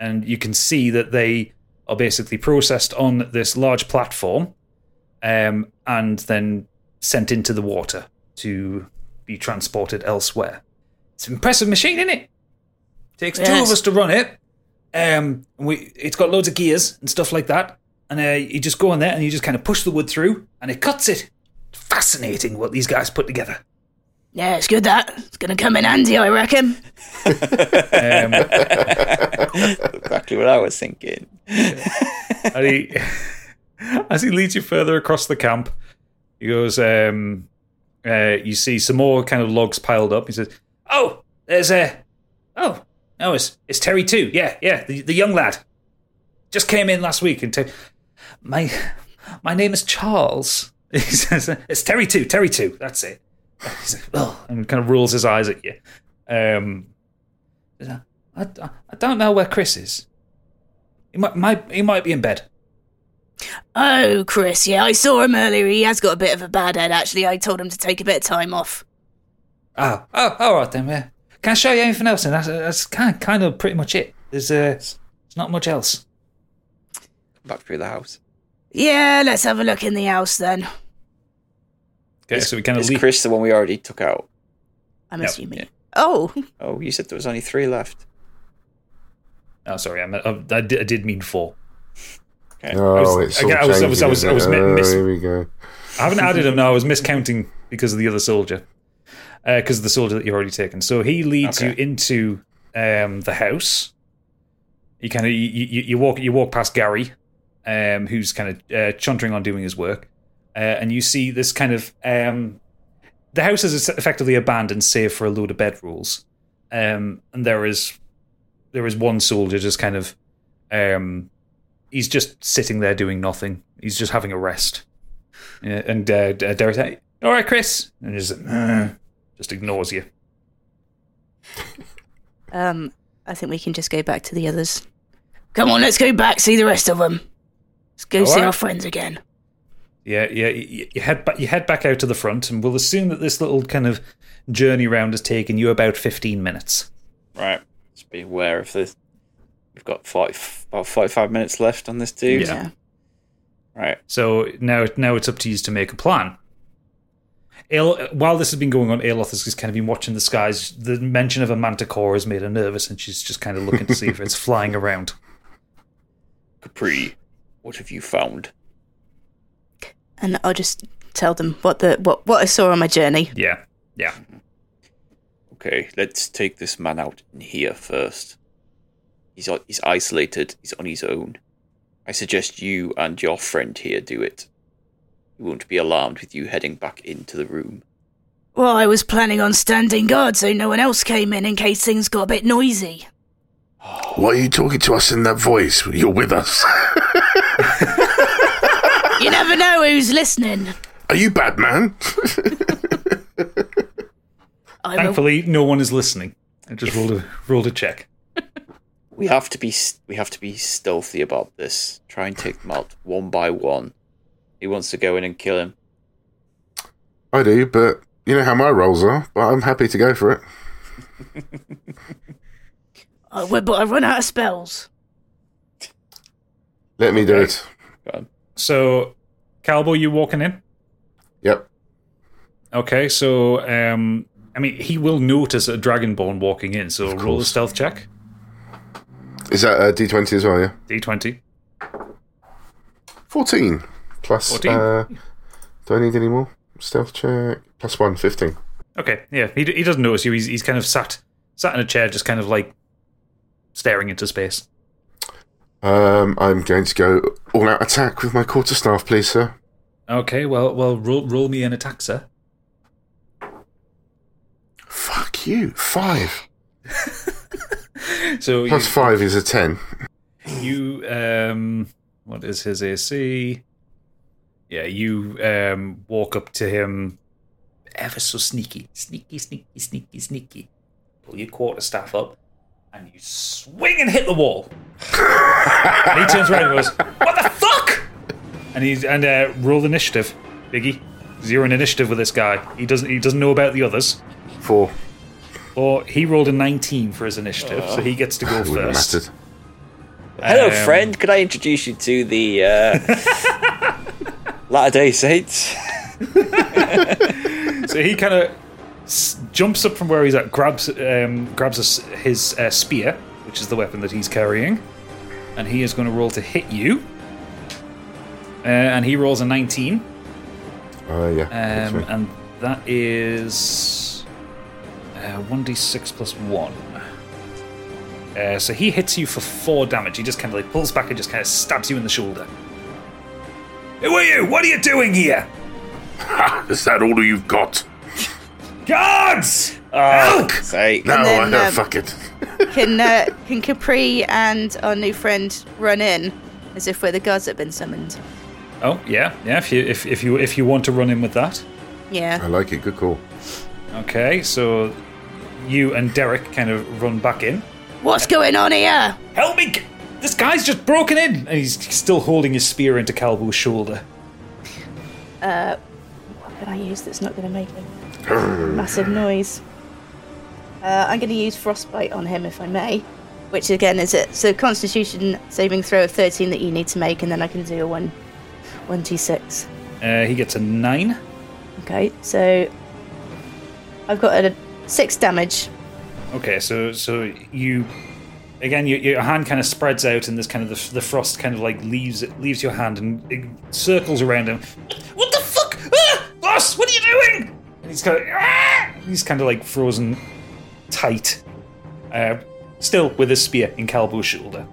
and you can see that they are basically processed on this large platform, um, and then sent into the water to be transported elsewhere. It's an impressive machine, isn't it? Takes two Yes. of us to run it. Um, we it's got loads of gears and stuff like that, and uh, you just go in there and you just kind of push the wood through, and it cuts it. Fascinating what these guys put together. Yeah, it's good that. It's gonna come in handy, I reckon. Um, exactly what I was thinking. and he, as he leads you further across the camp, he goes, um, uh, you see some more kind of logs piled up. He says, "Oh, there's a, oh, no, it's it's Terry too. Yeah, yeah, the, the young lad just came in last week and te- my my name is Charles." He says, "It's Terry too. Terry too. That's it." He's like, "Oh," and kind of rolls his eyes at you. Um, I, I, I don't know where Chris is. He might, might he might be in bed. Oh, Chris, yeah, I saw him earlier. He has got a bit of a bad head, actually. I told him to take a bit of time off. Oh, oh, all right then. Yeah. Can I show you anything else? And that's, that's kind, kind of pretty much it. There's uh, there's not much else. Back through the house. Yeah, let's have a look in the house then. Okay, Is, so we kind of is leave. Chris the one we already took out? I'm No, assuming. yeah. Oh, Oh, you said there was only three left. Oh, sorry, I, meant, I, I, did, I did mean four. Okay. Oh, was- it's all again, I was- I was- I was- I was isn't Oh, miss- here we go. I haven't added him now. I was miscounting because of the other soldier, because of the soldier that you've already taken. So he leads you into um, the house. You kind of you, you, you walk you walk past Gary, um, who's kind of uh, chuntering on doing his work, uh, and you see this kind of um, the house is effectively abandoned, save for a load of bedrolls, um, and there is there is one soldier just kind of um, he's just sitting there doing nothing. He's just having a rest. Yeah, and uh, Derek's like, all right, Chris. And just, uh, just ignores you. Um, I think we can just go back to the others. Come on, let's go back, see the rest of them. Let's go All see right. our friends again. Yeah, yeah. You, you head back. You head back out to the front, and we'll assume that this little kind of journey round has taken you about fifteen minutes. Right. Just be aware of this. We've got 40, about 45 minutes left on this dude. Yeah. Right. So now, now it's up to you to make a plan. Ael, while this has been going on, Aeloth has just kind of been watching the skies. The mention of a manticore has made her nervous, and she's just kind of looking to see if it's flying around. Capri, what have you found? And I'll just tell them what the what what I saw on my journey. Yeah, yeah. Okay, let's take this man out in here first. He's he's isolated. He's on his own. I suggest you and your friend here do it. He won't be alarmed with you heading back into the room. Well, I was planning on standing guard so no one else came in in case things got a bit noisy. Why are you talking to us in that voice? You're with us. You never know who's listening. Are you Batman? I'm a, Thankfully, no one is listening. I just rolled a rolled a check. We have to be we have to be stealthy about this. Try and take them out one by one. He wants to go in and kill him. I do, but you know how my rolls are. But I'm happy to go for it. I, well, uh, but I run out of spells. Let me do it. So, Calbo, you walking in? Yep. Okay, so um, I mean, he will notice a dragonborn walking in. So roll a stealth check. Is that a D20 as well? Yeah. D twenty. Fourteen plus. 14? Uh, do I need any more? Stealth check plus one. Fifteen. Okay, yeah, he he doesn't notice you. He's he's kind of sat sat in a chair, just kind of like staring into space. Um, I'm going to go all out attack with my quarterstaff, please, sir. Okay, well, well, roll roll me an attack, sir. Fuck you. Five. So Plus you, five is a ten. you um, what is his AC? Yeah, you um walk up to him, ever so sneaky, sneaky, sneaky, sneaky, sneaky. Pull your quarterstaff up, and you swing and hit the wall. and he turns around and goes, "What the fuck?" And he's and uh, roll initiative, Biggie. You're in initiative with this guy. He doesn't. He doesn't know about the others. Four. Or he rolled a 19 for his initiative, so he gets to go Wouldn't have first. mattered. Hello, Um, friend. Could I introduce you to the uh, Latter Day Saints? So he kind of s- jumps up from where he's at, grabs um, grabs a s his uh, spear, which is the weapon that he's carrying, and he is going to roll to hit you. Uh, and he rolls a 19, um, Oh yeah. that's right. and that is uh, 1d6 plus 1. Uh, so he hits you for 4 damage. He just kind of like pulls back and just kind of stabs you in the shoulder. Who are you? What are you doing here? Ha! Is that all you've got? Guards! Oh, say, No, then, I don't. um, Fuck it. Can uh, can Capri and our new friend run in as if we're the gods that have been summoned? Oh yeah, yeah. If you if, if you if you want to run in with that, Yeah. I like it. Good call. okay. So you and Derek kind of run back in. What's going on here? Help me! g- This guy's just broken in, and he's still holding his spear into Calbo's shoulder. Uh what can I use that's not going to make a massive noise? Uh, I'm going to use frostbite on him if I may, which again is it. So Constitution saving throw of 13 that you need to make, and then I can do a one, one d6. Uh, he gets a nine. Okay, so I've got a six damage. Okay, so so you again, your, your hand kind of spreads out, and this kind of the, the frost kind of like leaves it leaves your hand and it circles around him. What the fuck, ah! boss? What are you doing? And he's kind of ah! he's kind of like frozen tight, uh, still with his spear in Calbo's shoulder.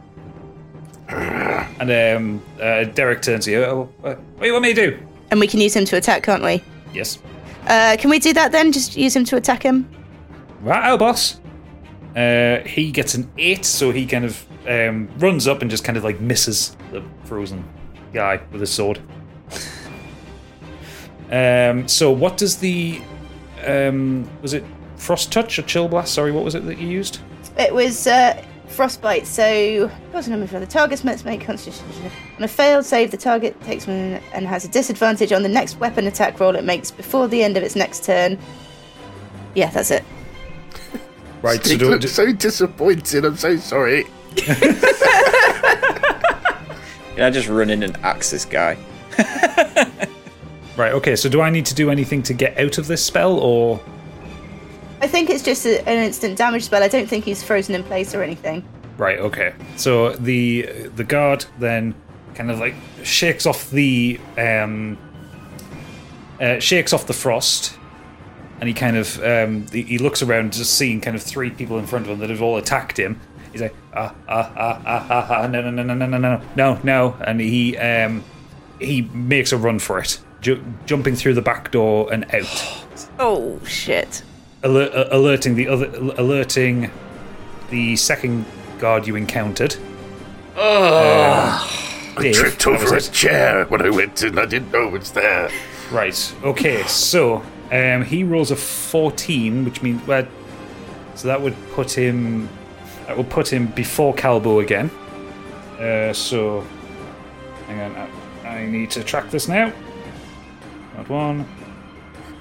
And um, uh, Derek turns to you. Oh, uh, what do you want me to do? And we can use him to attack, can't we? Yes. Uh, can we do that then? Just use him to attack him? Right, oh, boss. Uh, he gets an eight, so he kind of um, runs up and just kind of like misses the frozen guy with his sword. um, so, what does the um, was it frost touch or chill blast? Sorry, what was it that you used? It was uh, frostbite, so what's the number for the target's meant to make constitution. On a failed save, the target takes one and has a disadvantage on the next weapon attack roll it makes before the end of its next turn. Yeah, that's it. Right, so He do, looks so disappointed. I'm so sorry. Can I just run in and axe this guy? Right, okay. So, do I need to do anything to get out of this spell, or I think it's just a, an instant damage spell. I don't think he's frozen in place or anything. Right. Okay. So the the guard then kind of like shakes off the um, uh, shakes off the frost, and he kind of um, he, he looks around, just seeing kind of three people in front of him that have all attacked him. He's like, ah, ah, ah, ah, ah, ah, no, no, no, no, no, no, no, no, no, and he um, he makes a run for it, ju- jumping through the back door and out Oh shit! alert, uh, alerting the other, alerting the second guard you encountered. Oh. I Dave, tripped over a it. chair when I went in. I didn't know it was there. Right. Okay. So um, he rolls a fourteen, which means well, so that would put him that would put him before Calbo again. Uh, so hang on, I, I need to track this now. Got one.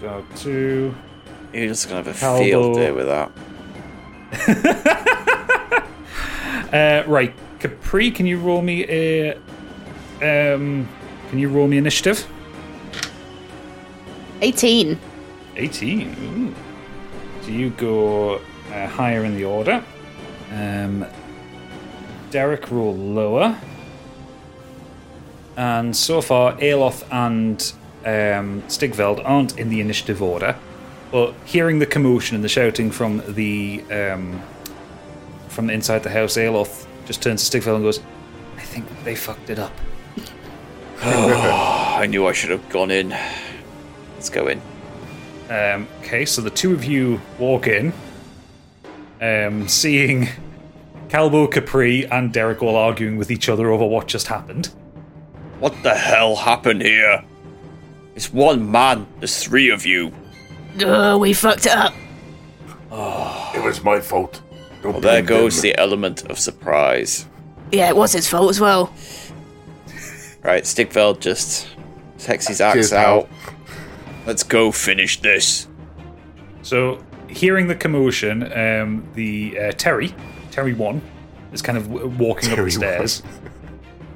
Got two. You're just gonna have a Calbo. field day with that. Uh, right, Capri, can you roll me a um? Can you roll me initiative? 18. 18. Ooh. So you go uh, higher in the order. Um, Derek roll lower. And so far, Aeloth and um, Stigveld aren't in the initiative order. But hearing the commotion and the shouting from the um, from inside the house, Aeloth just turns to Stigveld and goes, "I think they fucked it up." I knew I should have gone in. Let's go in. Um, okay, so the two of you walk in, um, seeing Calbo, Capri, and Derek all arguing with each other over what just happened. What the hell happened here? It's one man. There's three of you. Oh, we fucked it up. It was my fault. Don't Well, there goes them. the element of surprise. Yeah, it was his fault as well. Right, Stigveld just takes his axe Cheers, pal. out. Let's go finish this. So, hearing the commotion, um, the uh, Terry, Terry One, is kind of w- walking up the stairs.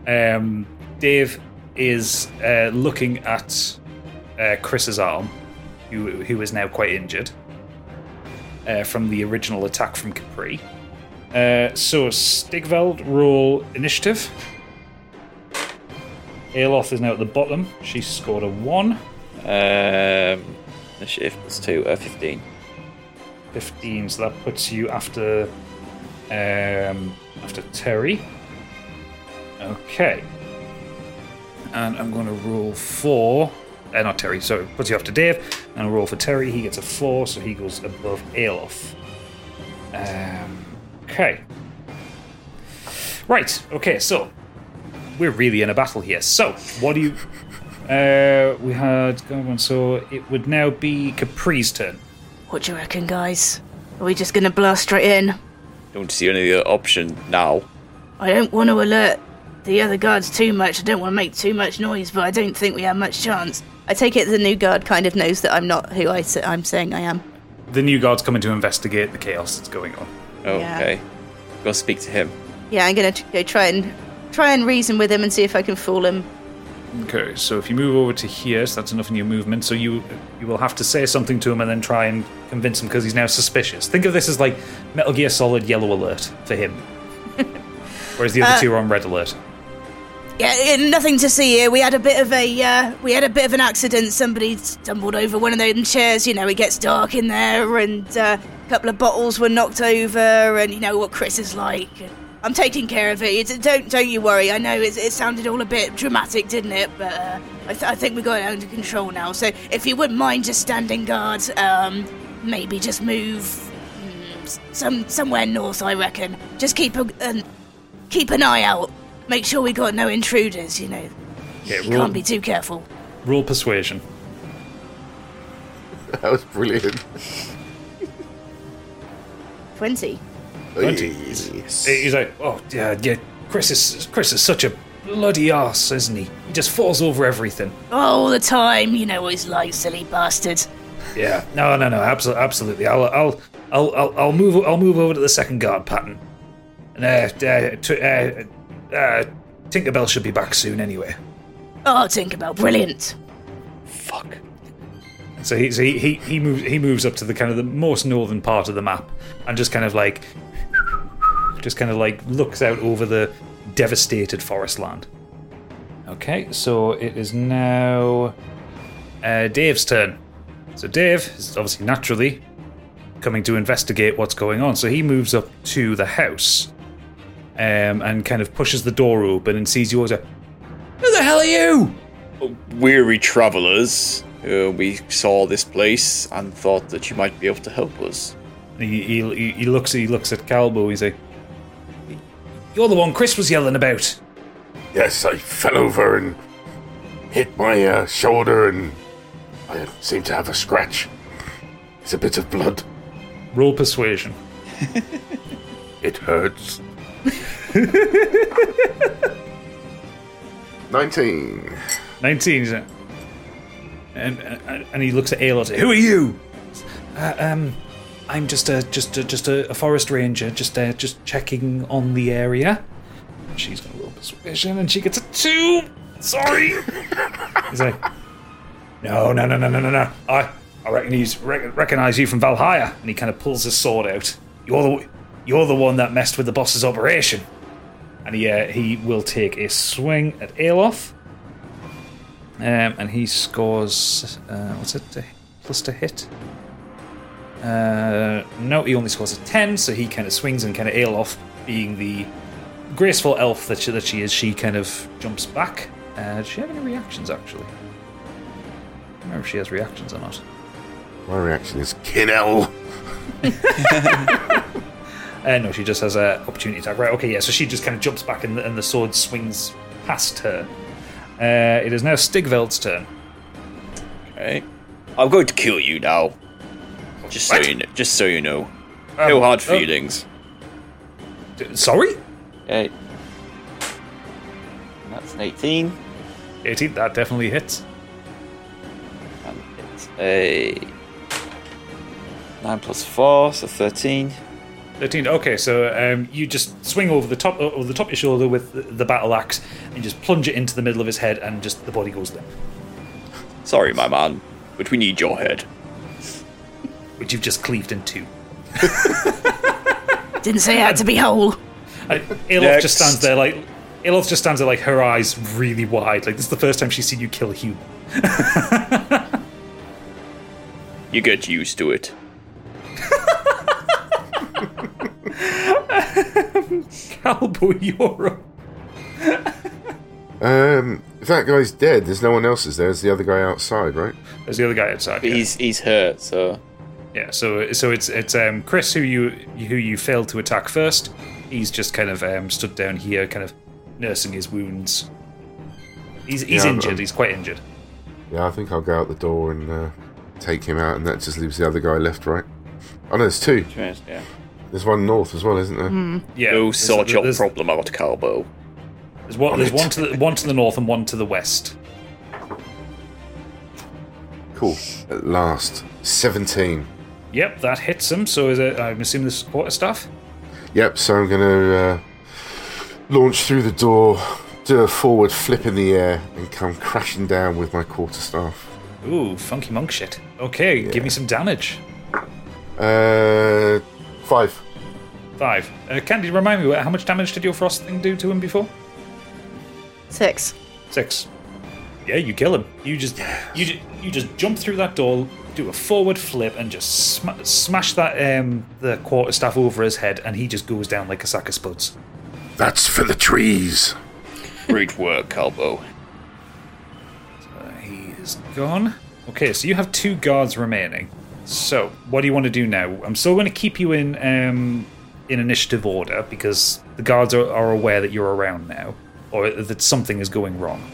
Um, Dave is uh, looking at uh, Chris's arm, who who is now quite injured uh, from the original attack from Capri. Uh, so Stigveld roll initiative. Aeloth is now at the bottom. She scored a one. Um, initiative plus two, uh, 15. 15 so that puts you after um after terry okay and i'm going to roll four uh, not terry sorry puts you off to dave and I'll roll for terry he gets a four so he goes above Aeloth. um okay right okay so we're really in a battle here so what do you uh we had on so it would now be capri's turn What do you reckon, guys? Are we just gonna blast straight in? Don't see any other option now. I don't want to alert the other guards too much. I don't want to make too much noise, but I don't think we have much chance. I take it the new guard kind of knows that I'm not who I sa- I'm saying I am. the new guard's coming to investigate the chaos that's going on. Oh, okay. Go speak to him. Yeah, I'm gonna t- go try and try and reason with him and see if I can fool him. Okay, so if you move over to here, so that's enough in your movement. So you you will have to say something to him and then try and convince him because he's now suspicious. Think of this as like Metal Gear Solid Yellow Alert for him. Whereas the other uh, two are on red alert. Yeah, nothing to see here. We had a bit of a uh, we had a bit of an accident. Somebody stumbled over one of those chairs. You know, it gets dark in there, and uh, a couple of bottles were knocked over, and you know what Chris is like. I'm taking care of it. It's, don't don't you worry. I know it, it sounded all a bit dramatic, didn't it? But uh, I, th- I think we got it under control now. So if you wouldn't mind just standing guard, um, maybe just move mm, some somewhere north. I reckon. Just keep a keep an eye out. Make sure we got no intruders. You know, Yeah, you roll, can't be too careful. roll persuasion. That was brilliant. Twenty. Twenty. He's, he's like, oh yeah, yeah. Chris is Chris is such a bloody ass, isn't he? He just falls over everything. Oh, All the time. You know what he's like, silly bastard. Yeah. No, no, no. Absolutely, absolutely. I'll, I'll, I'll, I'll, I'll move. I'll move over to the second guard pattern. And uh, uh, t- uh, uh, Tinkerbell should be back soon anyway. Oh, Tinkerbell, brilliant. Fuck. So he, so he, he, he moves he moves up to the kind of the most northern part of the map and just kind of like just kind of like looks out over the devastated forest land. Okay, so it is now uh, Dave's turn. So Dave is obviously naturally coming to investigate what's going on. So he moves up to the house um, and kind of pushes the door open and sees you all. Who the hell are you? Weary travelers. Uh, we saw this place and thought that you might be able to help us. He, he, he looks he looks at Calbo. He's like, "You're the one Chris was yelling about." Yes, I fell over and hit my uh, shoulder, and I seem to have a scratch. It's a bit of blood. Roll persuasion. It hurts. 19. Nineteen. He's like, and, and and he looks at Aeloth. Who are you? Uh, um, I'm just a just a, just a, a forest ranger. Just uh, just checking on the area. And she's gonna roll persuasion, and she gets a two. Sorry. He's like, no, no, no, no, no, no, no. I I recognize rec- recognize you from Valhalla. And he kind of pulls his sword out. You're the you're the one that messed with the boss's operation. And he uh, he will take a swing at Aeloth. Um, and he scores uh, what's it? To, plus to hit. Uh, no, he only scores a ten, so he kind of swings and kind of Aeloth, being the graceful elf that she, that she is, she kind of jumps back. Uh, does she have any reactions actually? I don't remember if she has reactions or not. My reaction is Kinnell. Uh, no, she just has an opportunity attack. Right, okay, yeah, so she just kind of jumps back and the, and the sword swings past her. Uh, it is now Stigveld's turn. Okay. I'm going to kill you now. Just so What? you know. Just so you know. No Um, hard oh. feelings. D- Sorry? Okay. That's an 18. 18, that definitely hits. And it's a 9 plus 4, so 13. 13. Okay, so um, you just swing over the top over the top of your shoulder with the, the battle axe, and just plunge it into the middle of his head, and just the body goes limp. Sorry, my man, but we need your head. Which you've just cleaved in two. Didn't say it had to be whole. Aeloth just stands there like Aeloth just stands there like her eyes really wide. Like this is the first time she's seen you kill a human. You get used to it. Calbo, you're up. Um, if that guy's dead, there's no one else is there. There's the other guy outside, right? There's the other guy outside. But yeah. he's he's hurt, so Yeah, so so it's it's um, Chris who you who you failed to attack first. He's just kind of um, stood down here, kind of nursing his wounds. He's he's Yeah, injured. um, he's quite injured. Yeah, I think I'll go out the door and uh, take him out, and that just leaves the other guy left, right? Oh, no, there's two. yeah. There's one north as well, isn't there? Yeah, No there's- sort your there's, problem out, Calbo. There's one. On There's it. one to the one to the north and one to the west. Cool. At last. 17. Yep, that hits him. So is it? I'm assuming this is quarter staff. Yep, so I'm going to uh, launch through the door, do a forward flip in the air, and come crashing down with my quarterstaff. Ooh, funky monk shit. Okay, give me some damage. Uh, five. Five. Uh, Candy, remind me, how much damage did your frost thing do to him before? Six. Six. Yeah, you kill him. You just you ju- you just jump through that door, do a forward flip, and just sma- smash that um the quarterstaff over his head, and he just goes down like a sack of spuds. That's for the trees. Great work, Calbo. Uh, he is gone. Okay, so you have two guards remaining. So what do you want to do now? I'm still going to keep you in um in initiative order because the guards are, are aware that you're around now, or that something is going wrong.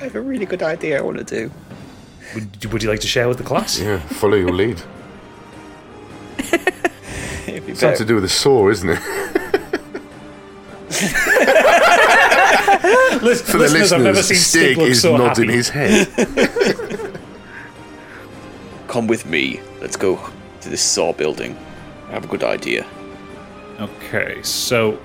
I have a really good idea I want to do. Would, would you like to share with the class? Yeah, follow your lead. It'd be Something to do with the saw, isn't it? Lis- For the listeners, I've never seen Stig Stig look is so nodding happy. his head. Come with me. Let's go to this saw building. I have a good idea. Okay, so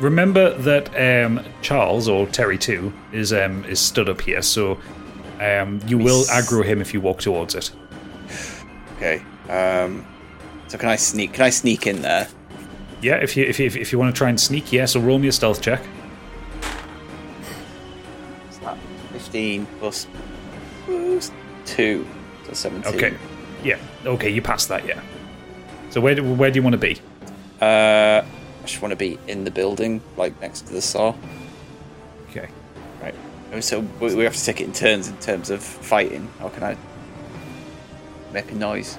remember that um, Charles or Terry too is um, is stood up here, so um, you will aggro him if you walk towards it. Okay. Um. So can I sneak? Can I sneak in there? Yeah, if you if you, if you want to try and sneak, yeah. So roll me a stealth check. What's that? Fifteen plus plus two, so seventeen. Okay, yeah. Okay, you passed that, yeah. So where do, where do you want to be? Uh, I just want to be in the building, like next to the saw. Okay. Right. So we we have to take it in turns in terms of fighting. How can I make a noise?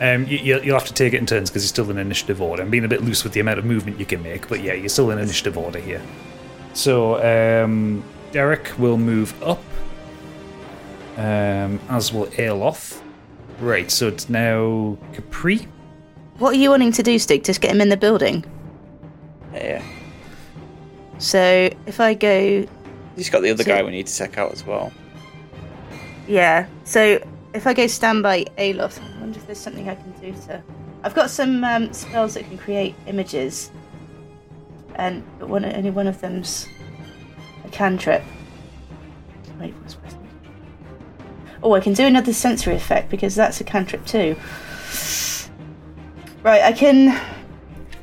Um, you, you'll have to take it in turns because it's still in initiative order. I'm being a bit loose with the amount of movement you can make, but yeah, you're still in initiative order here. So um, Derek will move up, um, as will Aeloth. Right, so it's now Capri. What are you wanting to do, Stig? Just get him in the building. Yeah. So if I go, He's got the other So- guy we need to check out as well. yeah. So if I go stand by Aeloth, I wonder if there's something I can do to. I've got some um, spells that can create images, and but one only one of them's a cantrip. Wait, what's? Oh, I can do another sensory effect because that's a cantrip too. Right, I can.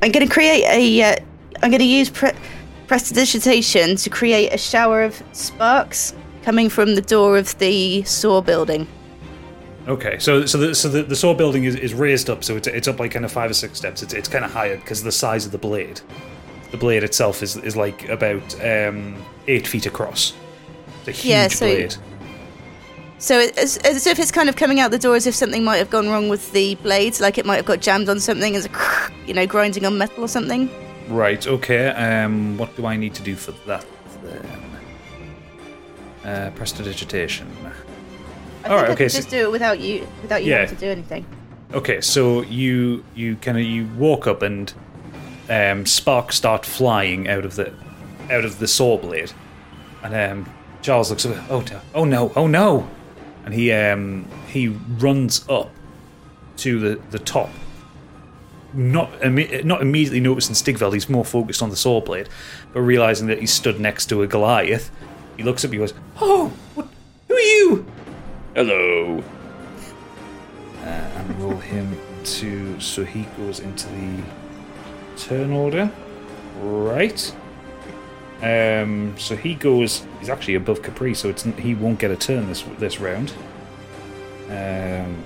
I'm going to create a. Uh, I'm going to use pre- prestidigitation to create a shower of sparks coming from the door of the saw building. Okay, so so the so the, the saw building is, is raised up, so it's it's up like kind of five or six steps. It's it's kind of higher because of the size of the blade. The blade itself is is like about um, eight feet across. It's a huge Yeah, so- blade. So as, as if it's kind of coming out the door as if something might have gone wrong with the blades, like it might have got jammed on something, as a, you know, grinding on metal or something. Right. Okay. Um, what do I need to do for that then? Uh, prestidigitation. I All think I okay, could so- just do it without you, without you Yeah. having to do anything. Okay, so you you kind of you walk up and um, sparks start flying out of the out of the saw blade, and um, Charles looks at oh oh no oh no, and he um, he runs up to the the top. Not imme- not immediately noticing Stigveld, he's more focused on the saw blade, but realizing that he's stood next to a Goliath, he looks up. He goes, "Oh, what, who are you?" Hello. and roll him to so he goes into the turn order right um so he goes he's actually above capri so it's he won't get a turn this this round um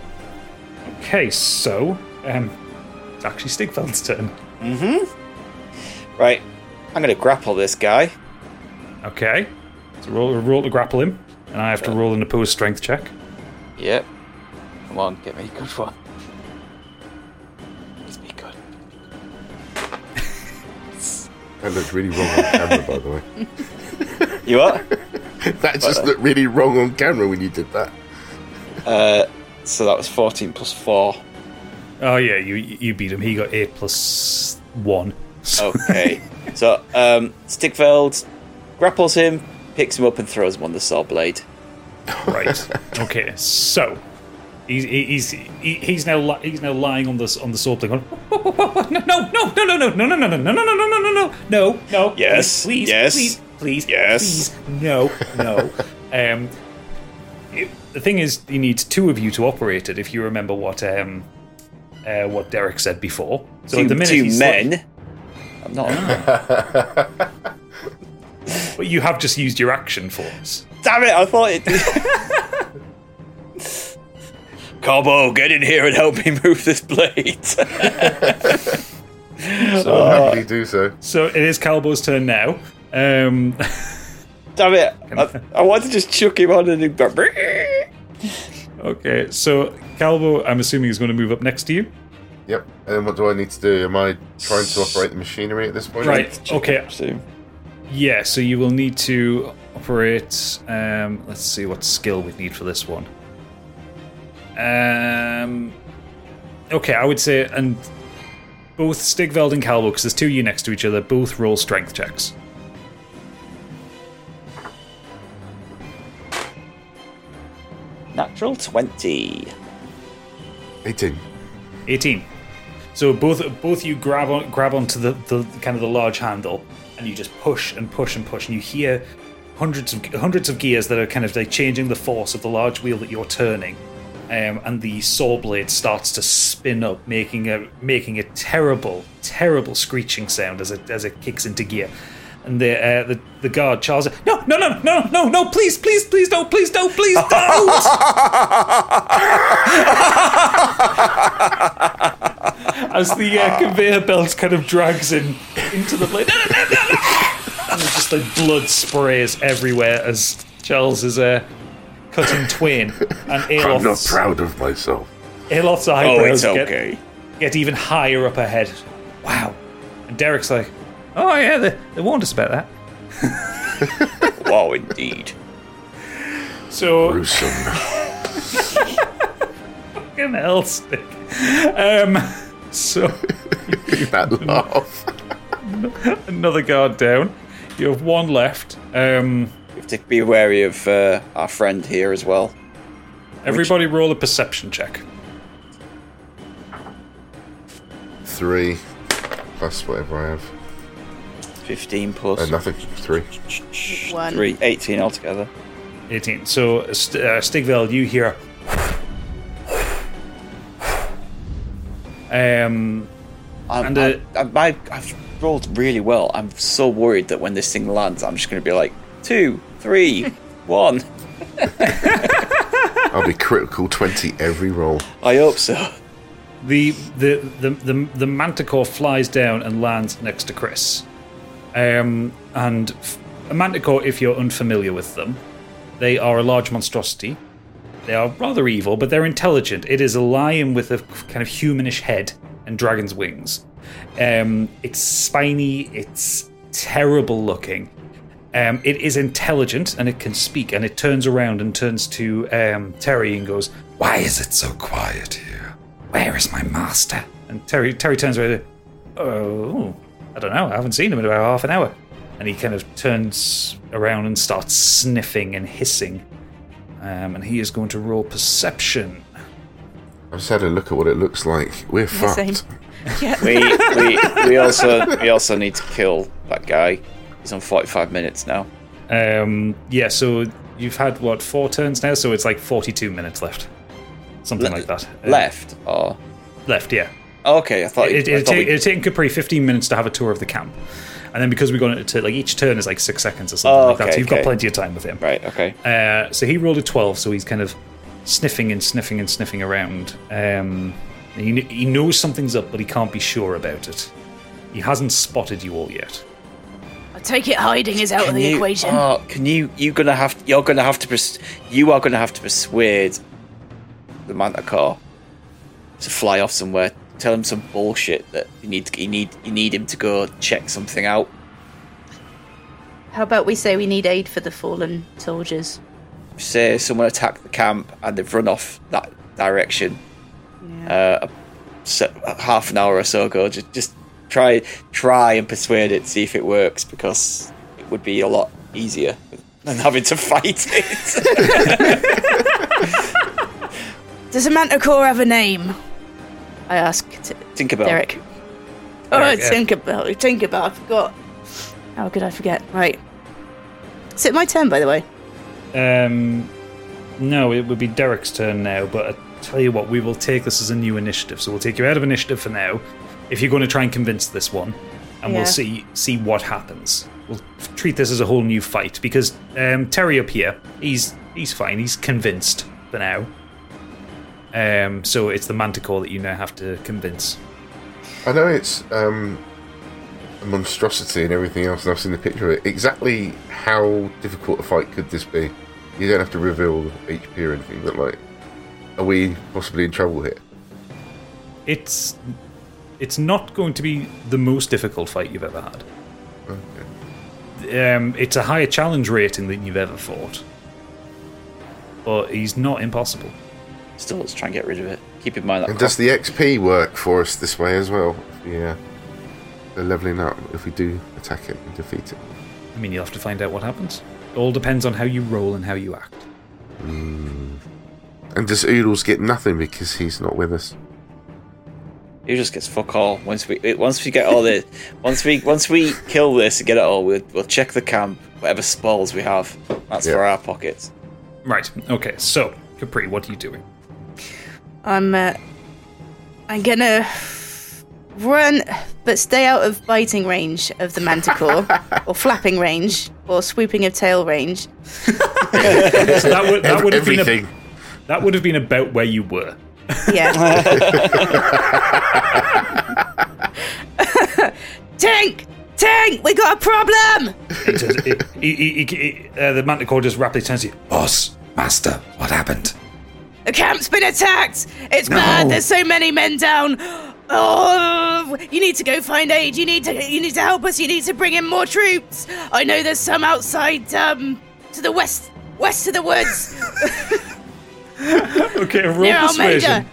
okay so um it's actually Stigveld's turn Mm-hmm. Right. I'm gonna grapple this guy. okay so roll roll to grapple him and i have to roll an opposed strength check Yep. Come on, get me a good one. That looked really wrong on camera, by the way. You what? That just looked really wrong on camera when you did that. uh, so that was 14 plus 4. oh yeah you you beat him he got 8 plus 1 Okay. so, um, Stigveld grapples him, picks him up, and throws him on the saw blade. Right. Okay. So he's he's he's now he's now lying on the on the blade. Going, no no no no no no no no no no no no no no no no no no no Yes, please yes, please please yes. please no no um the thing is you need two of you to operate it if you remember what um uh, what Derek said before So two, at the minute two men. I'm not. But you have just used your action force. Damn it! I thought it. Calbo, get in here and help me move this blade. So I'll happily do so. So it is Calbo's turn now. Um, Damn it! I, I want to just chuck him on and he'd go. okay, so Calbo, I'm assuming is going to move up next to you. Yep. And then what do I need to do? Am I trying to operate the machinery at this point? Right. Okay. So, Yeah. So you will need to operate. Um, let's see what skill we need for this one. Um. Okay, I would say, and both Stigveld and Calbo, because there's two of you next to each other, both roll strength checks. natural twenty. 18. 18. So both both you grab on grab onto the, the kind of the large handle and you just push and push and push and you hear hundreds of hundreds of gears that are kind of like changing the force of the large wheel that you're turning. Um, and the saw blade starts to spin up, making a making a terrible, terrible screeching sound as it as it kicks into gear. And the uh, the the guard Charles, no, no, no, no, no, no, please, please, please don't, please don't, please don't. as the uh, conveyor belt kind of drags in into the blade. And just like blood sprays everywhere as Charles is uh, cut in twain. And I'm not proud of myself. Aeloth's Oh, eyebrows it's get, okay. get even higher up her head. Wow. And Derek's like, oh yeah, they, they warned us about that. wow, indeed. So, Gruesome. fucking hell, stick. Um, so, that laugh. another guard down. You have one left. Um, We have to be wary of uh, our friend here as well. everybody roll a perception check. Three. Plus whatever I have. Fifteen plus Uh, nothing. Three. One. three, 18 altogether. 18. So, St- uh, Stigveld, you hear. Um, I'm, And, uh, I, I, I've rolled really well. I'm so worried that when this thing lands, I'm just going to be like two, three, one. I'll be critical 20 every roll. I hope so. the, the, the, the, the manticore flies down and lands next to Chris. Um, and f- a manticore, if you're unfamiliar with them, they are a large monstrosity. They are rather evil, but they're intelligent. It is a lion with a kind of humanish head and dragon's wings. Um, it's spiny, it's terrible looking. Um, it is intelligent and it can speak, and it turns around and turns to um, Terry and goes, Why is it so quiet here? Where is my master? And Terry Terry turns around. Oh, I don't know. I haven't seen him in about half an hour. And he kind of turns around and starts sniffing and hissing. Um, and he is going to roll perception. I've just had a look at what it looks like. We're Yeah, same. fucked. Yeah. We, we, we also we also need to kill that guy. He's on 45 minutes now. Um, yeah, so you've had what four turns now, so it's like forty-two minutes left, something Le- like that. Uh, Left or left, yeah. oh, okay? I thought It, I it'd, thought take, we- it'd take Capri 15 minutes to have a tour of the camp. And then because we're going to, like, each turn is like six seconds or something Oh, like that, so you've got plenty of time with him. right. Okay. Uh, so he rolled a 12, so he's kind of sniffing and sniffing and sniffing around. Um, he, he knows something's up, but he can't be sure about it. He hasn't spotted you all yet. I take it hiding is out of the you, equation. Oh, can you? You're gonna have? You're gonna have to. Pers- you are gonna have to persuade the manticore to fly off somewhere. Tell him some bullshit that you need. You need. You need him to go check something out. How about we say we need aid for the fallen soldiers? Say someone attacked the camp and they've run off that direction. Uh, a, half an hour or so ago. Just, just try, try and persuade it. See if it works because it would be a lot easier than having to fight it. Does a manticore have a name? I ask t- Tinkerbell. Derek. Oh, Derek, yeah. Tinkerbell. Tinkerbell, I forgot. How could I forget? Right. Is it my turn, by the way? Um, no, it would be Derek's turn now, but I tell you what, we will take this as a new initiative. So we'll take you out of initiative for now. If you're going to try and convince this one, and Yeah. we'll see see what happens. We'll treat this as a whole new fight because um, Terry up here, he's he's fine. He's convinced for now. Um, so it's the Manticore that you now have to convince. I know it's um, a monstrosity and everything else, and I've seen the picture of it. Exactly how difficult a fight could this be? You don't have to reveal HP or anything, but like, are we possibly in trouble here? It's it's not going to be the most difficult fight you've ever had. Um, it's a higher challenge rating than you've ever fought, but he's not impossible. Still, let's try and get rid of it. Keep in mind that And does the XP work for us this way as well? Yeah, the leveling up if we do attack it and defeat it. I mean, you'll have to find out what happens. It all depends on how you roll and how you act. And does Oodles get nothing because he's not with us? He just gets fuck all. Once we once we get all this, once we once we kill this and get it all, we'll, we'll check the camp. Whatever spoils we have, that's Yeah. for our pockets. Right. Okay. So, Capri, what are you doing? I'm uh, I'm gonna run, but stay out of biting range of the manticore, or flapping range, or swooping of tail range. So that would that would have been a, that would have been about where you were. Yeah. Tank! Tank! We got a problem! It he- uh, the Manticore just rapidly turns to you. Boss, master, what happened? The camp's been attacked! It's No. bad, there's so many men down! Oh, you need to go find aid. You need to you need to help us. You need to bring in more troops. I know there's some outside um to the west west of the woods Okay, roll near persuasion. Almeida.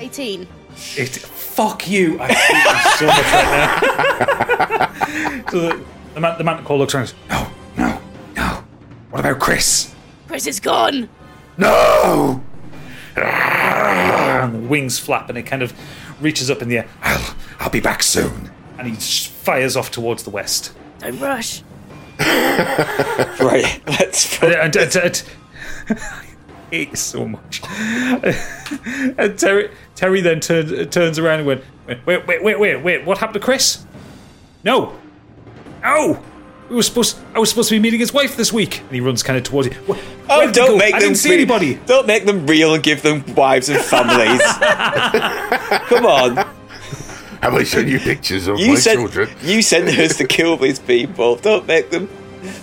18. It, fuck you! I hate you so much right now. so the, the, man, the Manticore looks around. and goes, No, no, no. What about Chris? Chris is gone. No! and the wings flap, and it kind of reaches up in the air, I'll, I'll be back soon. and he fires off towards the west. Don't rush. Right, let's. And- I hate so much. and Terry, Terry then turned, turns around and went, wait, wait, wait, wait, wait, what happened to Chris? No, no, we were supposed, I was supposed to be meeting his wife this week. And he runs kind of towards you. Where, Oh, where don't make I them didn't see anybody. Don't make them real and give them wives and families. Come on, Have I shown you pictures of you my said children? you sent us to kill these people. Don't make them.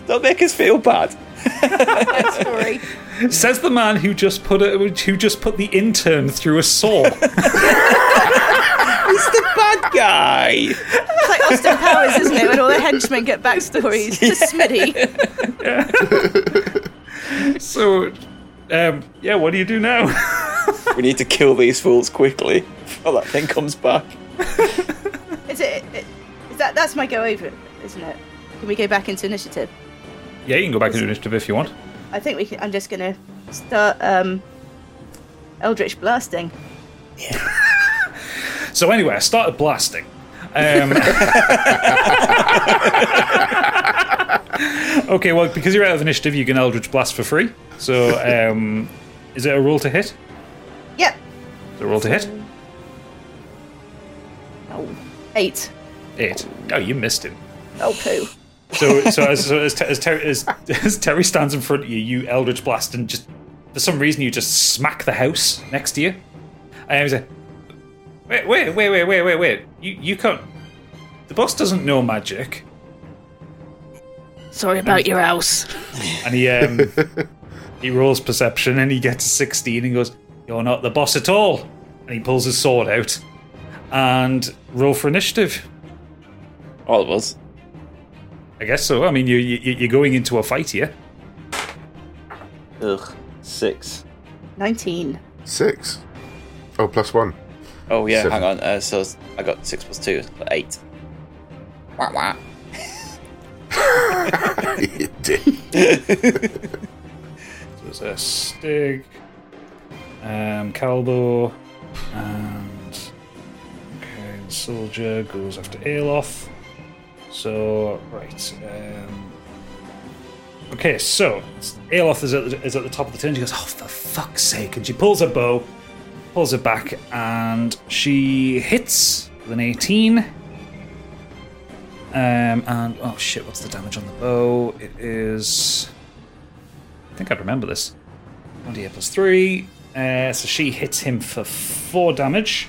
Don't make us feel bad. Sorry. Says the man who just put a, who just put the intern through a saw. He's the bad guy. It's like Austin Powers, isn't it? When all the henchmen get backstories. Just Smitty. so, um, yeah, what do you do now? We need to kill these fools quickly before that thing comes back. Is it, it? Is that that's my go over, isn't it? Can we go back into initiative? yeah, you can go back into initiative if you want. I think we can. I'm just gonna start um, Eldritch blasting. Yeah. so anyway, I started blasting. Um, okay, well, because you're out of initiative, you can Eldritch Blast for free. So, um, is it a roll to hit? Yep. Is it a roll to hit? Oh, eight. Eight. Oh, you missed him. Oh, poo. So, so as, so as, Ter- as, Ter- as, as Terry stands in front of you, you Eldritch Blast and just, for some reason, you just smack the house next to you. And he's like, wait, wait, wait, wait, wait, wait, wait. You, you can't. The boss doesn't know magic. Sorry about your house. And he um, he rolls perception and he gets a 16 and goes, You're not the boss at all. And he pulls his sword out and roll for initiative. All of us. I guess so. I mean, you, you, you're going into a fight here. Ugh. Six. Nineteen. Six. Oh, plus one. Oh yeah, Seven. hang on. Uh, so I got six plus two, so eight. Wah, wah. You did. So there's a Stig, um, Calbo, and okay, the soldier goes after Aeloth. So right, um, okay, so Aeloth is at, the, is at the top of the turn. She goes, "Oh, for fuck's sake!" And she pulls her bow, pulls it back, and she hits with an 18. Um, and oh shit, what's the damage on the bow? It is. I think I'd remember this. 1d8 plus 3. Uh, so she hits him for 4 damage.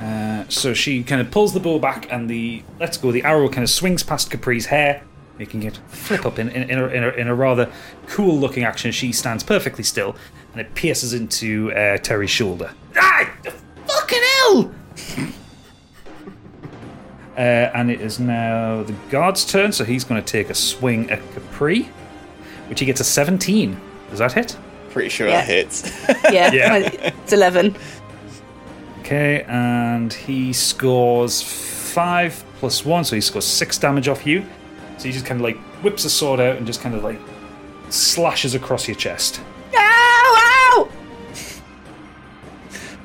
Uh, so she kind of pulls the bow back, and the let's go. The arrow kind of swings past Capri's hair, making it flip up in in, in, a, in, a, in a rather cool looking action. She stands perfectly still, and it pierces into uh, Terry's shoulder. Ah, fucking hell! uh, and it is now the guard's turn, so he's going to take a swing at Capri, which he gets a 17. Does that hit? Pretty sure Yeah. that hits. Yeah, Yeah. it's 11. Okay, and he scores five plus one, so he scores six damage off you. So he just kind of like whips a sword out and just kind of like slashes across your chest. Ow! Ow!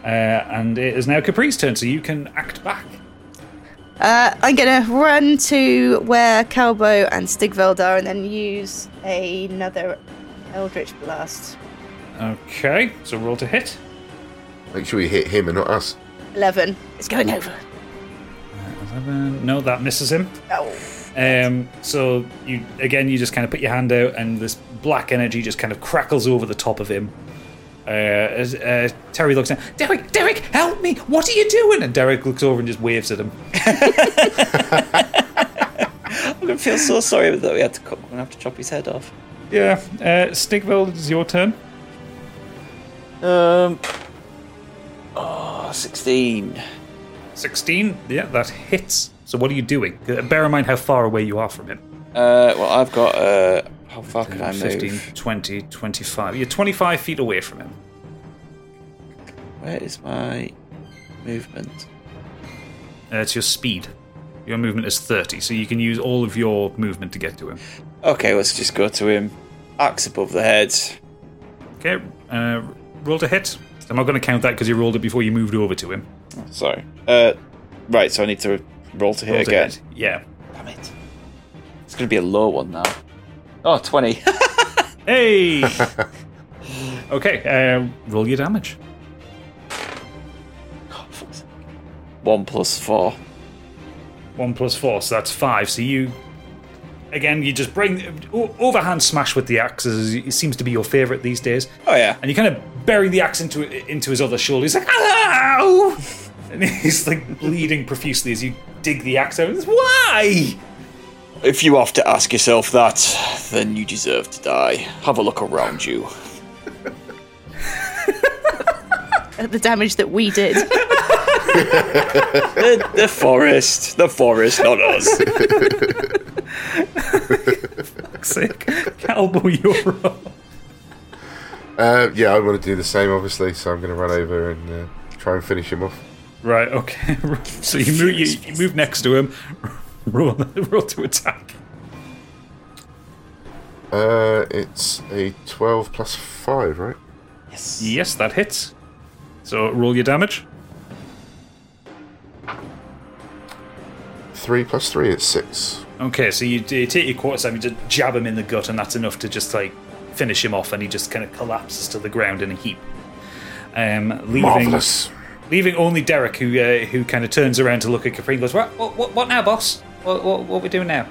Uh, and it is now Capri's turn, so you can act back. Uh, I'm gonna run to where Calbo and Stigveld are and then use another Eldritch Blast. Okay, so roll to hit. Make sure you hit him and not us. 11. It's going over. 11. No, that misses him. Oh. Um, so you again, you just kind of put your hand out, and this black energy just kind of crackles over the top of him. Uh, as uh, Terry looks down, Derek, Derek, help me! What are you doing? And Derek looks over and just waves at him. I'm gonna feel so sorry that we had to cut. We're gonna have to chop his head off. Yeah, uh, Stigveld, it's your turn. Um. Oh, 16. 16. Yeah, that hits. So what are you doing? Uh, Bear in mind how far away you are from him. Uh, well, I've got. Uh, how far can I move? 15, 20, 25. You're 25 feet away from him. Where is my movement? Uh, it's your speed. Your movement is 30, so you can use all of your movement to get to him. Okay, let's just go to him. Axe above the head. Okay, uh, roll to hit. I'm not going to count that because you rolled it before you moved over to him. Sorry. Uh, right. So I need to roll to hit Roll to again. hit. Yeah. Damn it. It's gonna be a low one now. Oh, 20. Hey! okay, uh, roll your damage. one plus four. One plus four, so that's five. So you, again, you just bring overhand smash with the axe. as It seems to be your favorite these days. Oh yeah. And you kind of bury the axe into into his other shoulder. He's like, "Ow!" and he's like bleeding profusely as you dig the axe out. It's, Why? If you have to ask yourself that, then you deserve to die. Have a look around you. At the damage that we did. the, the forest. The forest, not us. Sick. Calbo, you're up. Uh, yeah, I want to do the same, obviously, so I'm going to run over and uh, try and finish him off. Right. Okay. So you move. You, you move next to him. Roll. Roll to attack. Uh, it's a 12 plus 5, right? Yes. Yes, that hits. So roll your damage. 3 plus 3, is 6. Okay, so you, you take your quarter staff, you just jab him in the gut, and that's enough to just like finish him off, and he just kind of collapses to the ground in a heap. Um, leaving, Marvellous. leaving only Derek, who uh, who kind of turns around to look at Capri and goes, "What? What? What, what now, boss? What, what? What we doing now?"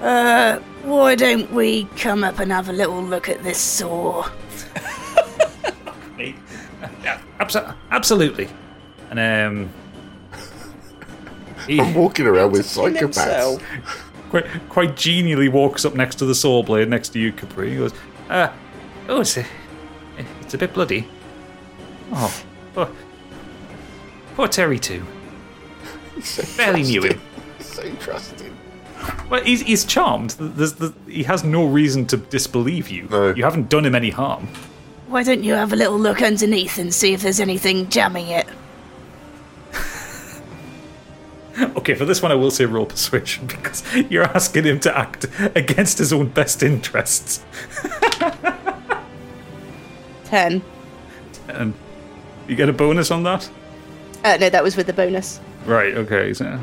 Uh, why don't we come up and have a little look at this saw? Me? Yeah, abso- absolutely. And um, he I'm walking around with Entertain psychopaths. quite, quite genially walks up next to the saw blade next to you, Capri. He goes, "Ah, oh, it's a, it's a bit bloody. Oh, poor, poor Terry too. He's so Barely knew him. He's so trusting. Well, he's, he's charmed. There's the, he has no reason to disbelieve you. No. You haven't done him any harm. Why don't you have a little look underneath and see if there's anything jamming it? Okay, for this one, I will say roll persuasion because you're asking him to act against his own best interests. 10. Ten. you get a bonus on that? Uh, no, that was with the bonus. Right, okay. So,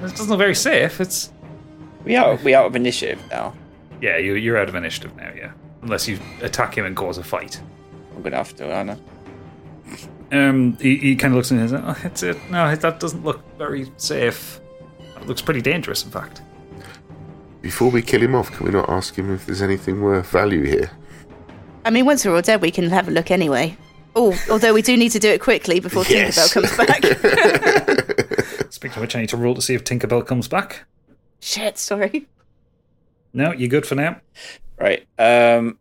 this doesn't look very safe. It's. We are We out of initiative now. Yeah, you, you're out of initiative now, yeah. Unless you attack him and cause a fight. I'm gonna have to, Anna. Um, he, he kind of looks at it and says, oh, it's it. No, that doesn't look very safe. It looks pretty dangerous, in fact. Before we kill him off, can we not ask him if there's anything worth value here? I mean, once we're all dead, we can have a look anyway. Oh, although we do need to do it quickly before Yes. Tinkerbell comes back. Speaking of which, I need to roll to see if Tinkerbell comes back. Shit, sorry. No, you're good for now? Right. Um,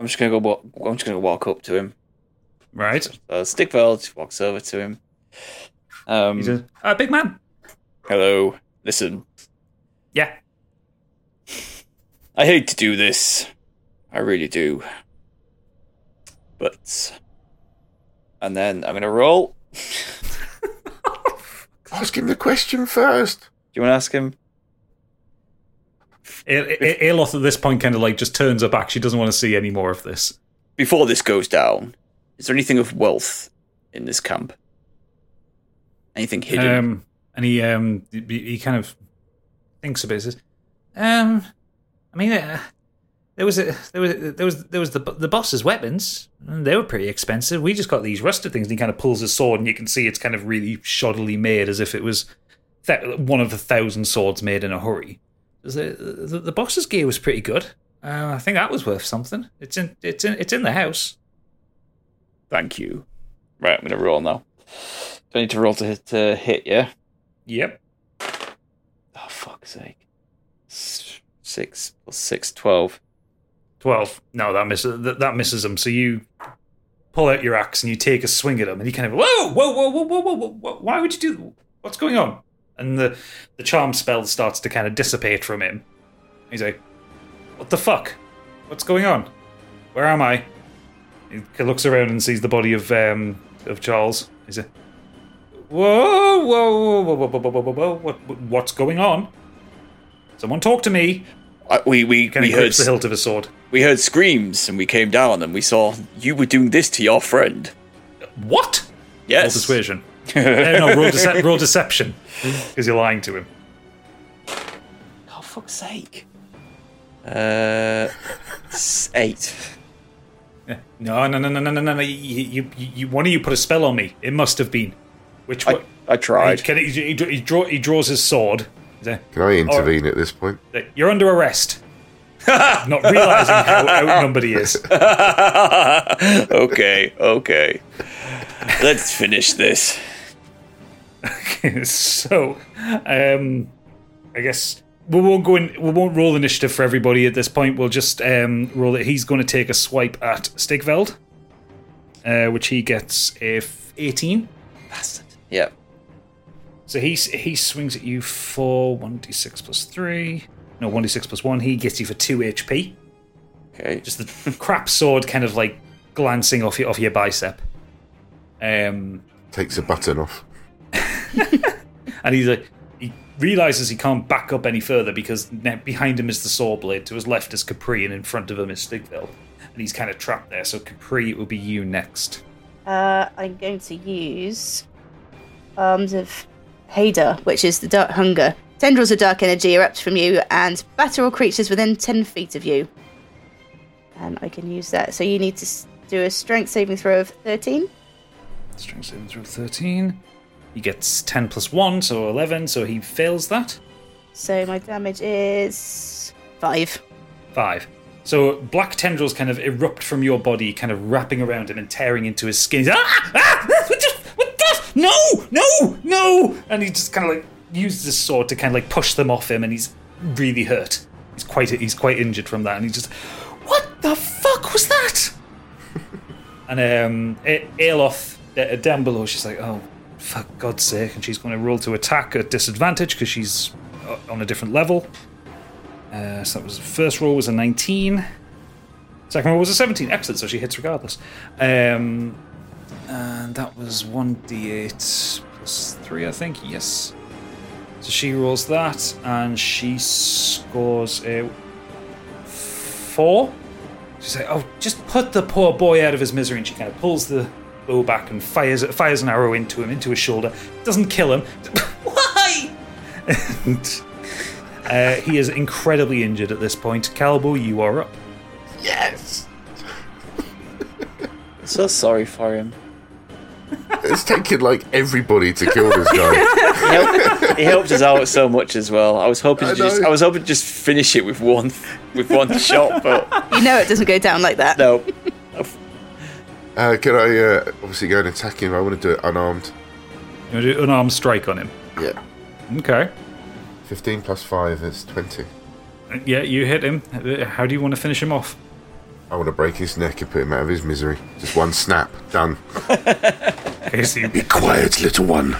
I'm just gonna go. Walk, I'm just gonna walk up to him. Right. Uh, Stigveld walks over to him. Um, He's a uh, big man. hello. Listen, Yeah. I hate to do this. I really do. But, and then I'm gonna roll. Ask him the question first. Do you want to ask him? A- A- Aeloth at this point kind of like just turns her back. She doesn't want to see any more of this. Before this goes down, is there anything of wealth in this camp? Anything hidden? Um, and he um he, kind of thinks a bit. Says, um, I mean, uh, there was a there was there was there was the the boss's weapons. and They were pretty expensive. We just got these rusted things. And he kind of pulls his sword, and you can see it's kind of really shoddily made, as if it was th- one of the thousand swords made in a hurry. The the, the boss's gear was pretty good. Uh, I think that was worth something. It's in it's in it's in the house. Thank you. Right, I'm gonna roll now. Do I need to roll to hit, to hit yeah? Yep. Oh, fuck's sake. Six plus six, twelve. Twelve. No, that misses that, that misses him. So you pull out your axe and you take a swing at him, and he kind of whoa, whoa, whoa, whoa, whoa, whoa, whoa, whoa. Why would you do? What's going on? And the the charm spell starts to kind of dissipate from him. He's like, "What the fuck? What's going on? Where am I?" He looks around and sees the body of um of Charles. He's like, "Whoa, whoa, whoa, whoa, whoa, whoa, whoa, whoa, whoa! What, what- what's going on? Someone talk to me!" I, we we Kind we of heard the hilt of his sword. we heard screams and we came down and we saw you were doing this to your friend. What? Roll Yes. persuasion. Uh, no, roll, dece- roll deception. Because you're lying to him. Oh fuck's sake. Uh, s- eight. No, no, no, no, no, no, no. no. You, you, you, you, one of you put a spell on me. It must have been. Which I, one? I He, tried. can, he, he, he, draw, he draws his sword. Can I intervene at this point? You're under arrest. Not realizing how outnumbered he is. okay, okay. Let's finish this. so, um, I guess we won't go in. We won't roll initiative for everybody at this point. We'll just um, roll it. He's going to take a swipe at Stigveld, uh, which he gets a f- 18. Bastard. Yeah. So he he swings at you for one d six plus three. No, one d six plus one. He gets you for two HP. Okay. Just the crap sword, kind of like glancing off your off your bicep. Um, Takes a button off. and he's like, he realizes he can't back up any further because behind him is the saw blade. To his left is Capri, and in front of him is Stigveld. and he's kind of trapped there. So Capri, it will be you next. Uh, I'm going to use Arms of Hadar, which is the Dark Hunger. Tendrils of dark energy erupt from you and batter all creatures within 10 feet of you. And I can use that. So you need to do a strength saving throw of 13. Strength saving throw of thirteen. He gets ten plus one, so eleven. So he fails that. So my damage is 5. Five. So black tendrils kind of erupt from your body, kind of wrapping around him and tearing into his skin. He's ah, ah, what the, what the, no, no, no! And he just kind of like uses his sword to kind of like push them off him, and he's really hurt. He's quite he's quite injured from that, and he's just, what the fuck was that? and um, Aeloth uh, down below, she's like, oh, for God's sake, and she's going to roll to attack at disadvantage because she's uh, on a different level. Uh, so that was first roll was a 19. Second roll was a 17. Excellent. So she hits regardless. Um, and that was 1d8 plus 3, I think. Yes. So she rolls that and she scores a 4. She's like, oh, just put the poor boy out of his misery. And she kind of pulls the bow back and fires, fires an arrow into him, into his shoulder. Doesn't kill him. Why? and uh, he is incredibly injured at this point. Calbo, you are up. Yes! So sorry for him. it's taken like everybody to kill this guy. He helped, he helped us out so much as well. I was hoping to I just, I was hoping to just finish it with one, with one shot, but You know it doesn't go down like that. no. Uh, can I uh, obviously go and attack him? I want to do it unarmed. You want to do an armed strike on him? Yeah. Okay. 15 plus 5 is 20. Yeah, you hit him. How do you want to finish him off? I want to break his neck and put him out of his misery. Just one snap. Done. Okay, so you, Be quiet, little one.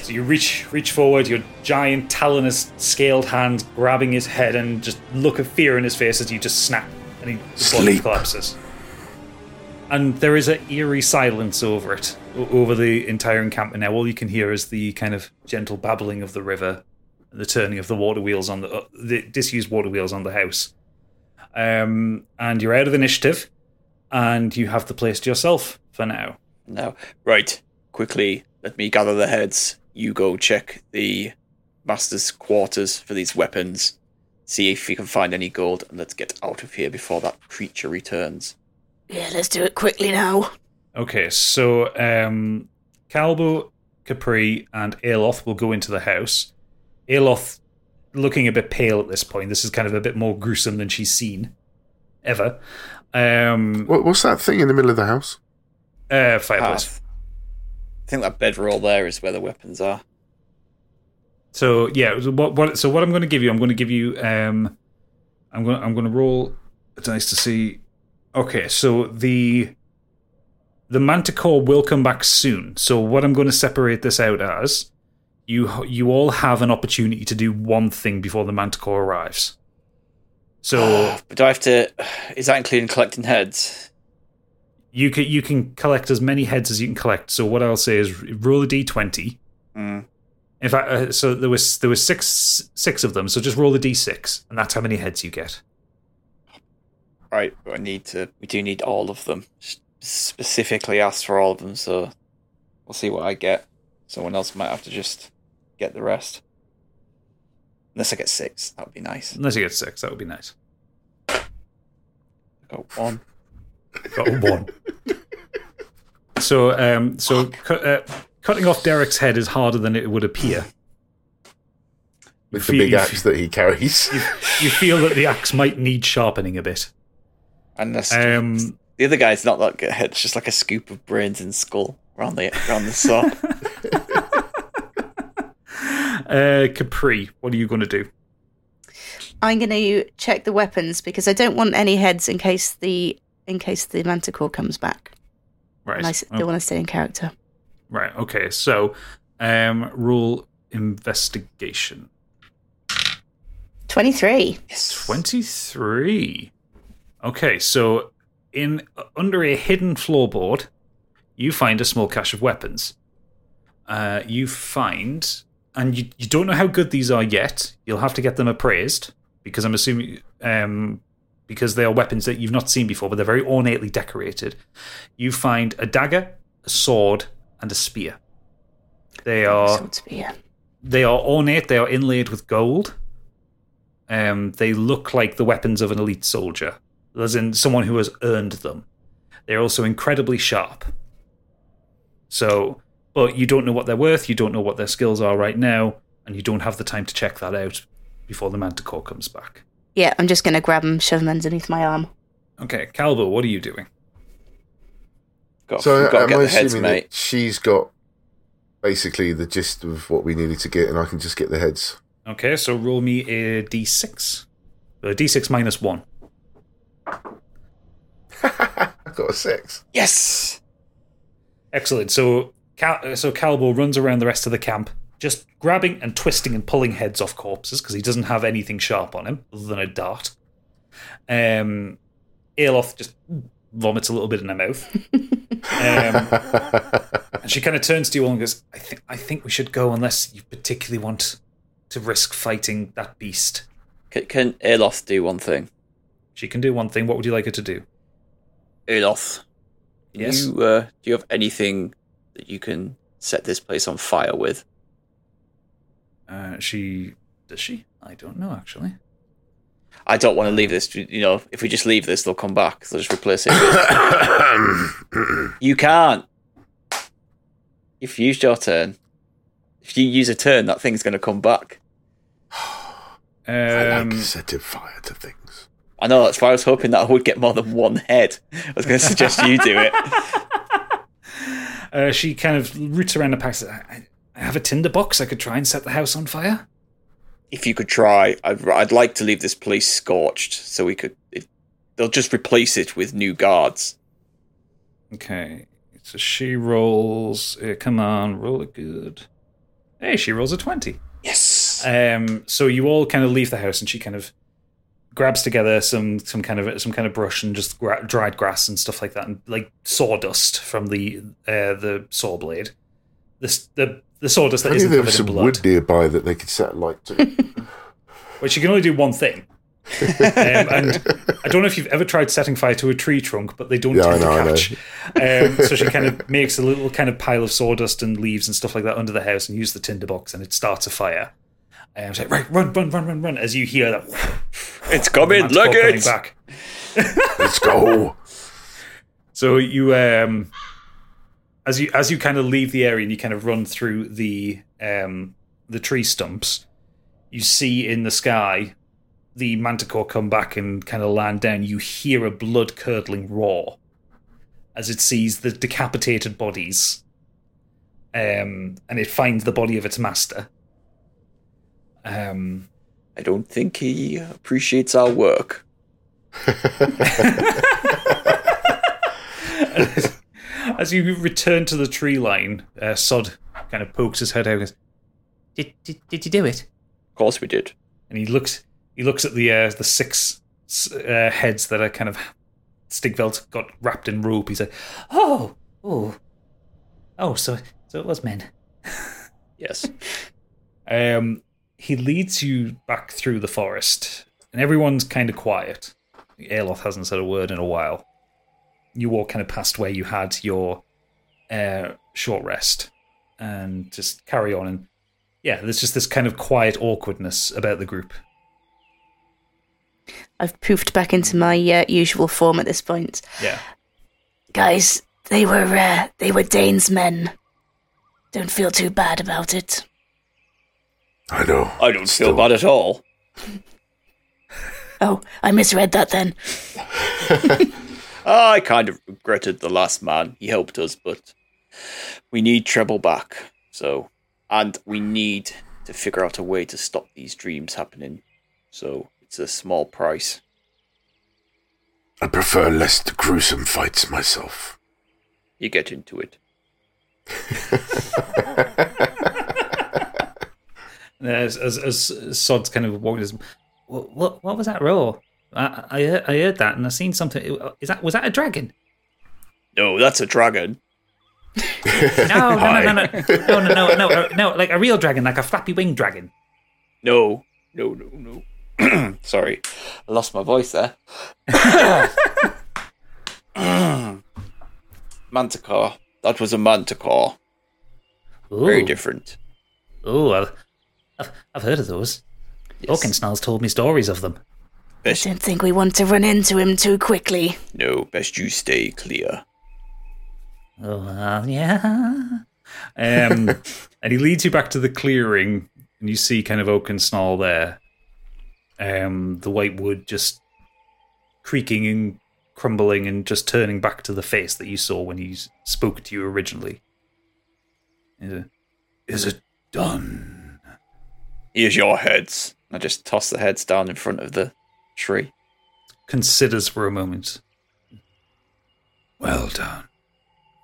so you reach reach forward, your giant talonous scaled hand grabbing his head and just look of fear in his face as you just snap and he Sleep. collapses. And there is an eerie silence over it, over the entire encampment now. All you can hear is the kind of gentle babbling of the river, the turning of the water wheels on the, uh, the disused water wheels on the house. Um, and you're out of initiative, and you have the place to yourself for now. No. Right. Quickly, let me gather the heads. You go check the master's quarters for these weapons. See if you can find any gold, and let's get out of here before that creature returns. Yeah, let's do it quickly now. Okay, so um, Calbo, Capri, and Aeloth will go into the house. Aeloth looking a bit pale at this point. This is kind of a bit more gruesome than she's seen ever. Um, What, what's that thing in the middle of the house? uh, fireplace. Path. I think that bedroll there is where the weapons are. So yeah, what what? So what I'm going to give you, I'm going to give you. Um, I'm going. I'm going to roll a dice to see. Okay, so the the manticore will come back soon. So what I'm going to separate this out as, you you all have an opportunity to do one thing before the manticore arrives. So But do I have to? Is that including collecting heads? you can you can collect as many heads as you can collect. So what I'll say is roll a d20. Mm. In fact, uh, so there was there was six six of them. So just roll a d6, and that's how many heads you get. Right, but I need to. We do need all of them. Specifically asked for all of them, so we'll see what I get. Someone else might have to just get the rest. Unless I get six, that would be nice. Unless you get six, that would be nice. I got one. Got one. so, um, so cu- uh, cutting off Derek's head is harder than it would appear. With feel- the big you axe that he carries. You feel that the axe might need sharpening a bit. Unless Um, the other guy's not that good. It's just like a scoop of brains and skull around the around the saw. uh, Capri, what are you going to do? I'm going to check the weapons because I don't want any heads in case the in case the manticore comes back. Right. And I still Oh, want to stay in character. right. Okay. So, um, rule investigation. Twenty three. yes. 23. Okay, so in under a hidden floorboard, you find a small cache of weapons. Uh, you find, and you, you don't know how good these are yet. You'll have to get them appraised because I'm assuming, um, because they are weapons that you've not seen before, but they're very ornately decorated. You find a dagger, a sword, and a spear. They are Sword spear. they are ornate. They are inlaid with gold. Um, they look like the weapons of an elite soldier, as in someone who has earned them. They're also incredibly sharp. So, but you don't know what they're worth. You don't know what their skills are right now, and you don't have the time to check that out before the manticore comes back. Yeah, I'm just going to grab them, shove them underneath my arm. Okay, Calbo, what are you doing? Got, So got to am get I the heads, assuming mate. that she's got basically the gist of what we needed to get, and I can just get the heads? Okay, so roll me a d6. A d6 minus one. I got a six. Yes. Excellent. So, Cal- so Calbo runs around the rest of the camp, just grabbing and twisting and pulling heads off corpses because he doesn't have anything sharp on him other than a dart. Um, Aeloth just vomits a little bit in her mouth, um, and she kind of turns to you all and goes, "I think I think we should go unless you particularly want to risk fighting that beast." Can, can Aeloth do one thing? She can do one thing. What would you like her to do? Aeloth, can Yes. You, uh, do you have anything that you can set this place on fire with? Uh, she does she? I don't know actually. I don't want to leave this. You know, if we just leave this, they'll come back. They'll just replace it. With... you can't. You've used your turn. If you use a turn, that thing's going to come back. I Um, like setting fire to things. I know, that's why I was hoping that I would get more than one head. I was going to suggest you do it. uh, she kind of roots around the pack. I, I have a tinder box. I could try and set the house on fire. If you could try, I'd, I'd like to leave this place scorched so we could. It, they'll just replace it with new guards. Okay, so she rolls. Uh, come on, roll it good. Hey, she rolls a twenty. Yes. Um, so you all kind of leave the house, and she kind of grabs together some some kind of some kind of brush and just gra- dried grass and stuff like that, and like sawdust from the uh, the saw blade. This the the sawdust that Maybe isn't there covered was in some blood. wood nearby that they could set light to. But she can only do one thing. um, and I don't know if you've ever tried setting fire to a tree trunk, but they don't Yeah, tend know, to catch. Um, so she kind of makes a little kind of pile of sawdust and leaves and stuff like that under the house and use the tinderbox, and it starts a fire. And she's like, right, run, run, run, run, run, as you hear that. It's coming, look it! back. Let's go. So you um as you as you kind of leave the area and you kind of run through the um the tree stumps, you see in the sky the manticore come back and kind of land down. You hear a blood curdling roar as it sees the decapitated bodies. Um and it finds the body of its master. Um I don't think he appreciates our work. as you return to the tree line, uh, Sod kind of pokes his head out and goes, did, did, did you do it? Of course we did. and he looks he looks at the uh, the six uh, heads that are kind of Stigveld got wrapped in rope. He's like, oh, oh, oh, so so it was men. Yes. Um, he leads you back through the forest, and everyone's kind of quiet. Aeloth hasn't said a word in a while. You walk kind of past where you had your uh, short rest, and just carry on. And yeah, there's just this kind of quiet awkwardness about the group. I've poofed back into my uh, usual form at this point. Yeah. Guys, they were uh, they were Dane's men. Don't feel too bad about it. I know. I don't Still- feel bad at all. Oh, I misread that then. I kind of regretted the last man. He helped us, but we need Treble back. So, and we need to figure out a way to stop these dreams happening. So, it's a small price. I prefer less gruesome fights myself. You get into it. As as, as Sod's kind of walking, his, what, what what was that roar? I I heard, I heard that, and I seen something. Is that was that a dragon? No, that's a dragon. No, no, no, no, no, no, no, no, no, no, like a real dragon, like a flappy winged dragon. No, no, no, no. Sorry, I lost my voice there. Manticore. That was a manticore. Very different. Oh, I've, I've I've heard of those. Yes. Oakensnell's told me stories of them. I don't think we want to run into him too quickly. no, best you stay clear. Oh, uh, yeah. Um, and he leads you back to the clearing, and you see kind of Oakensnell there. Um, the white wood just creaking and crumbling and just turning back to the face that you saw when he spoke to you originally. He's a- Is it done? Here's your heads. I just toss the heads down in front of the tree. considers for a moment. Well done.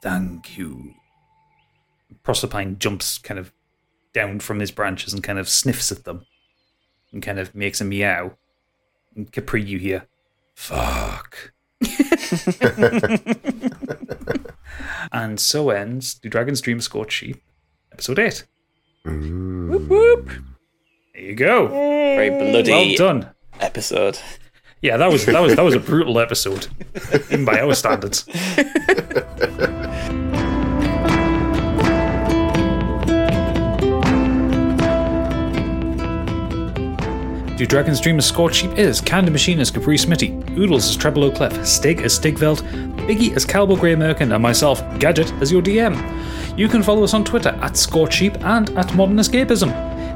Thank you. Proserpine jumps kind of down from his branches and kind of sniffs at them and kind of makes a meow. And Capri, you hear, Fuck. and so ends Do Dragons Dream of Scorched Sheep, episode 8. Mm. There you go. Very bloody Well done. episode. Yeah, that was that was that was a brutal episode, even by our standards. Do Dragons Dream as Scorched Sheep is, Candy Machine as Capri Smitty, Oodles as Treble O'Clef, Stig as Stigveld, Biggie as Calbo Grey Merkin, and myself, Gadget, as your DM. You can follow us on Twitter at Scorched Sheep and at Modern Escapism.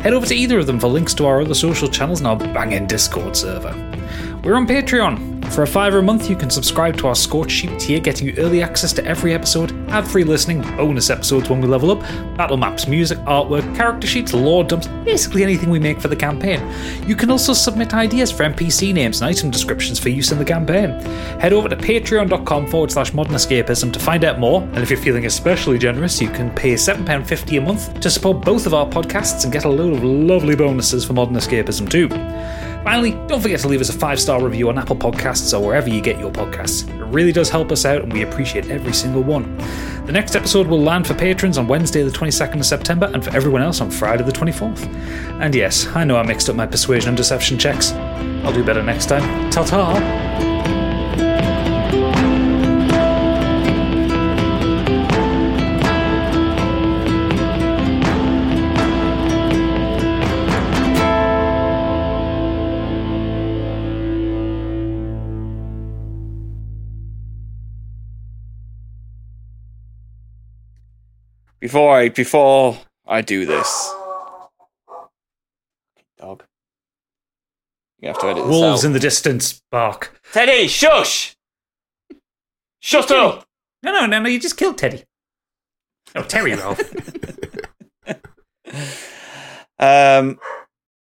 Head over to either of them for links to our other social channels and our banging Discord server. We're on Patreon. For a fiver a month, you can subscribe to our Scorched Sheep tier, getting you early access to every episode, ad free listening, bonus episodes when we level up, battle maps, music, artwork, character sheets, lore dumps, basically anything we make for the campaign. You can also submit ideas for NPC names and item descriptions for use in the campaign. Head over to patreon.com forward slash modern escapism to find out more, and if you're feeling especially generous, you can pay £7.50 a month to support both of our podcasts and get a load of lovely bonuses for modern escapism too. Finally, don't forget to leave us a five star review on Apple Podcasts or wherever you get your podcasts. It really does help us out, and we appreciate every single one. The next episode will land for patrons on Wednesday, the 22nd of September, and for everyone else on Friday, the 24th. And yes, I know I mixed up my persuasion and deception checks. I'll do better next time. Ta ta! Before I before I do this, dog, you have to edit this Wolves out. in the distance bark. Teddy, shush! Shut up! No, no, no, no, you just killed Teddy. Oh, Terry, Ralph. Um,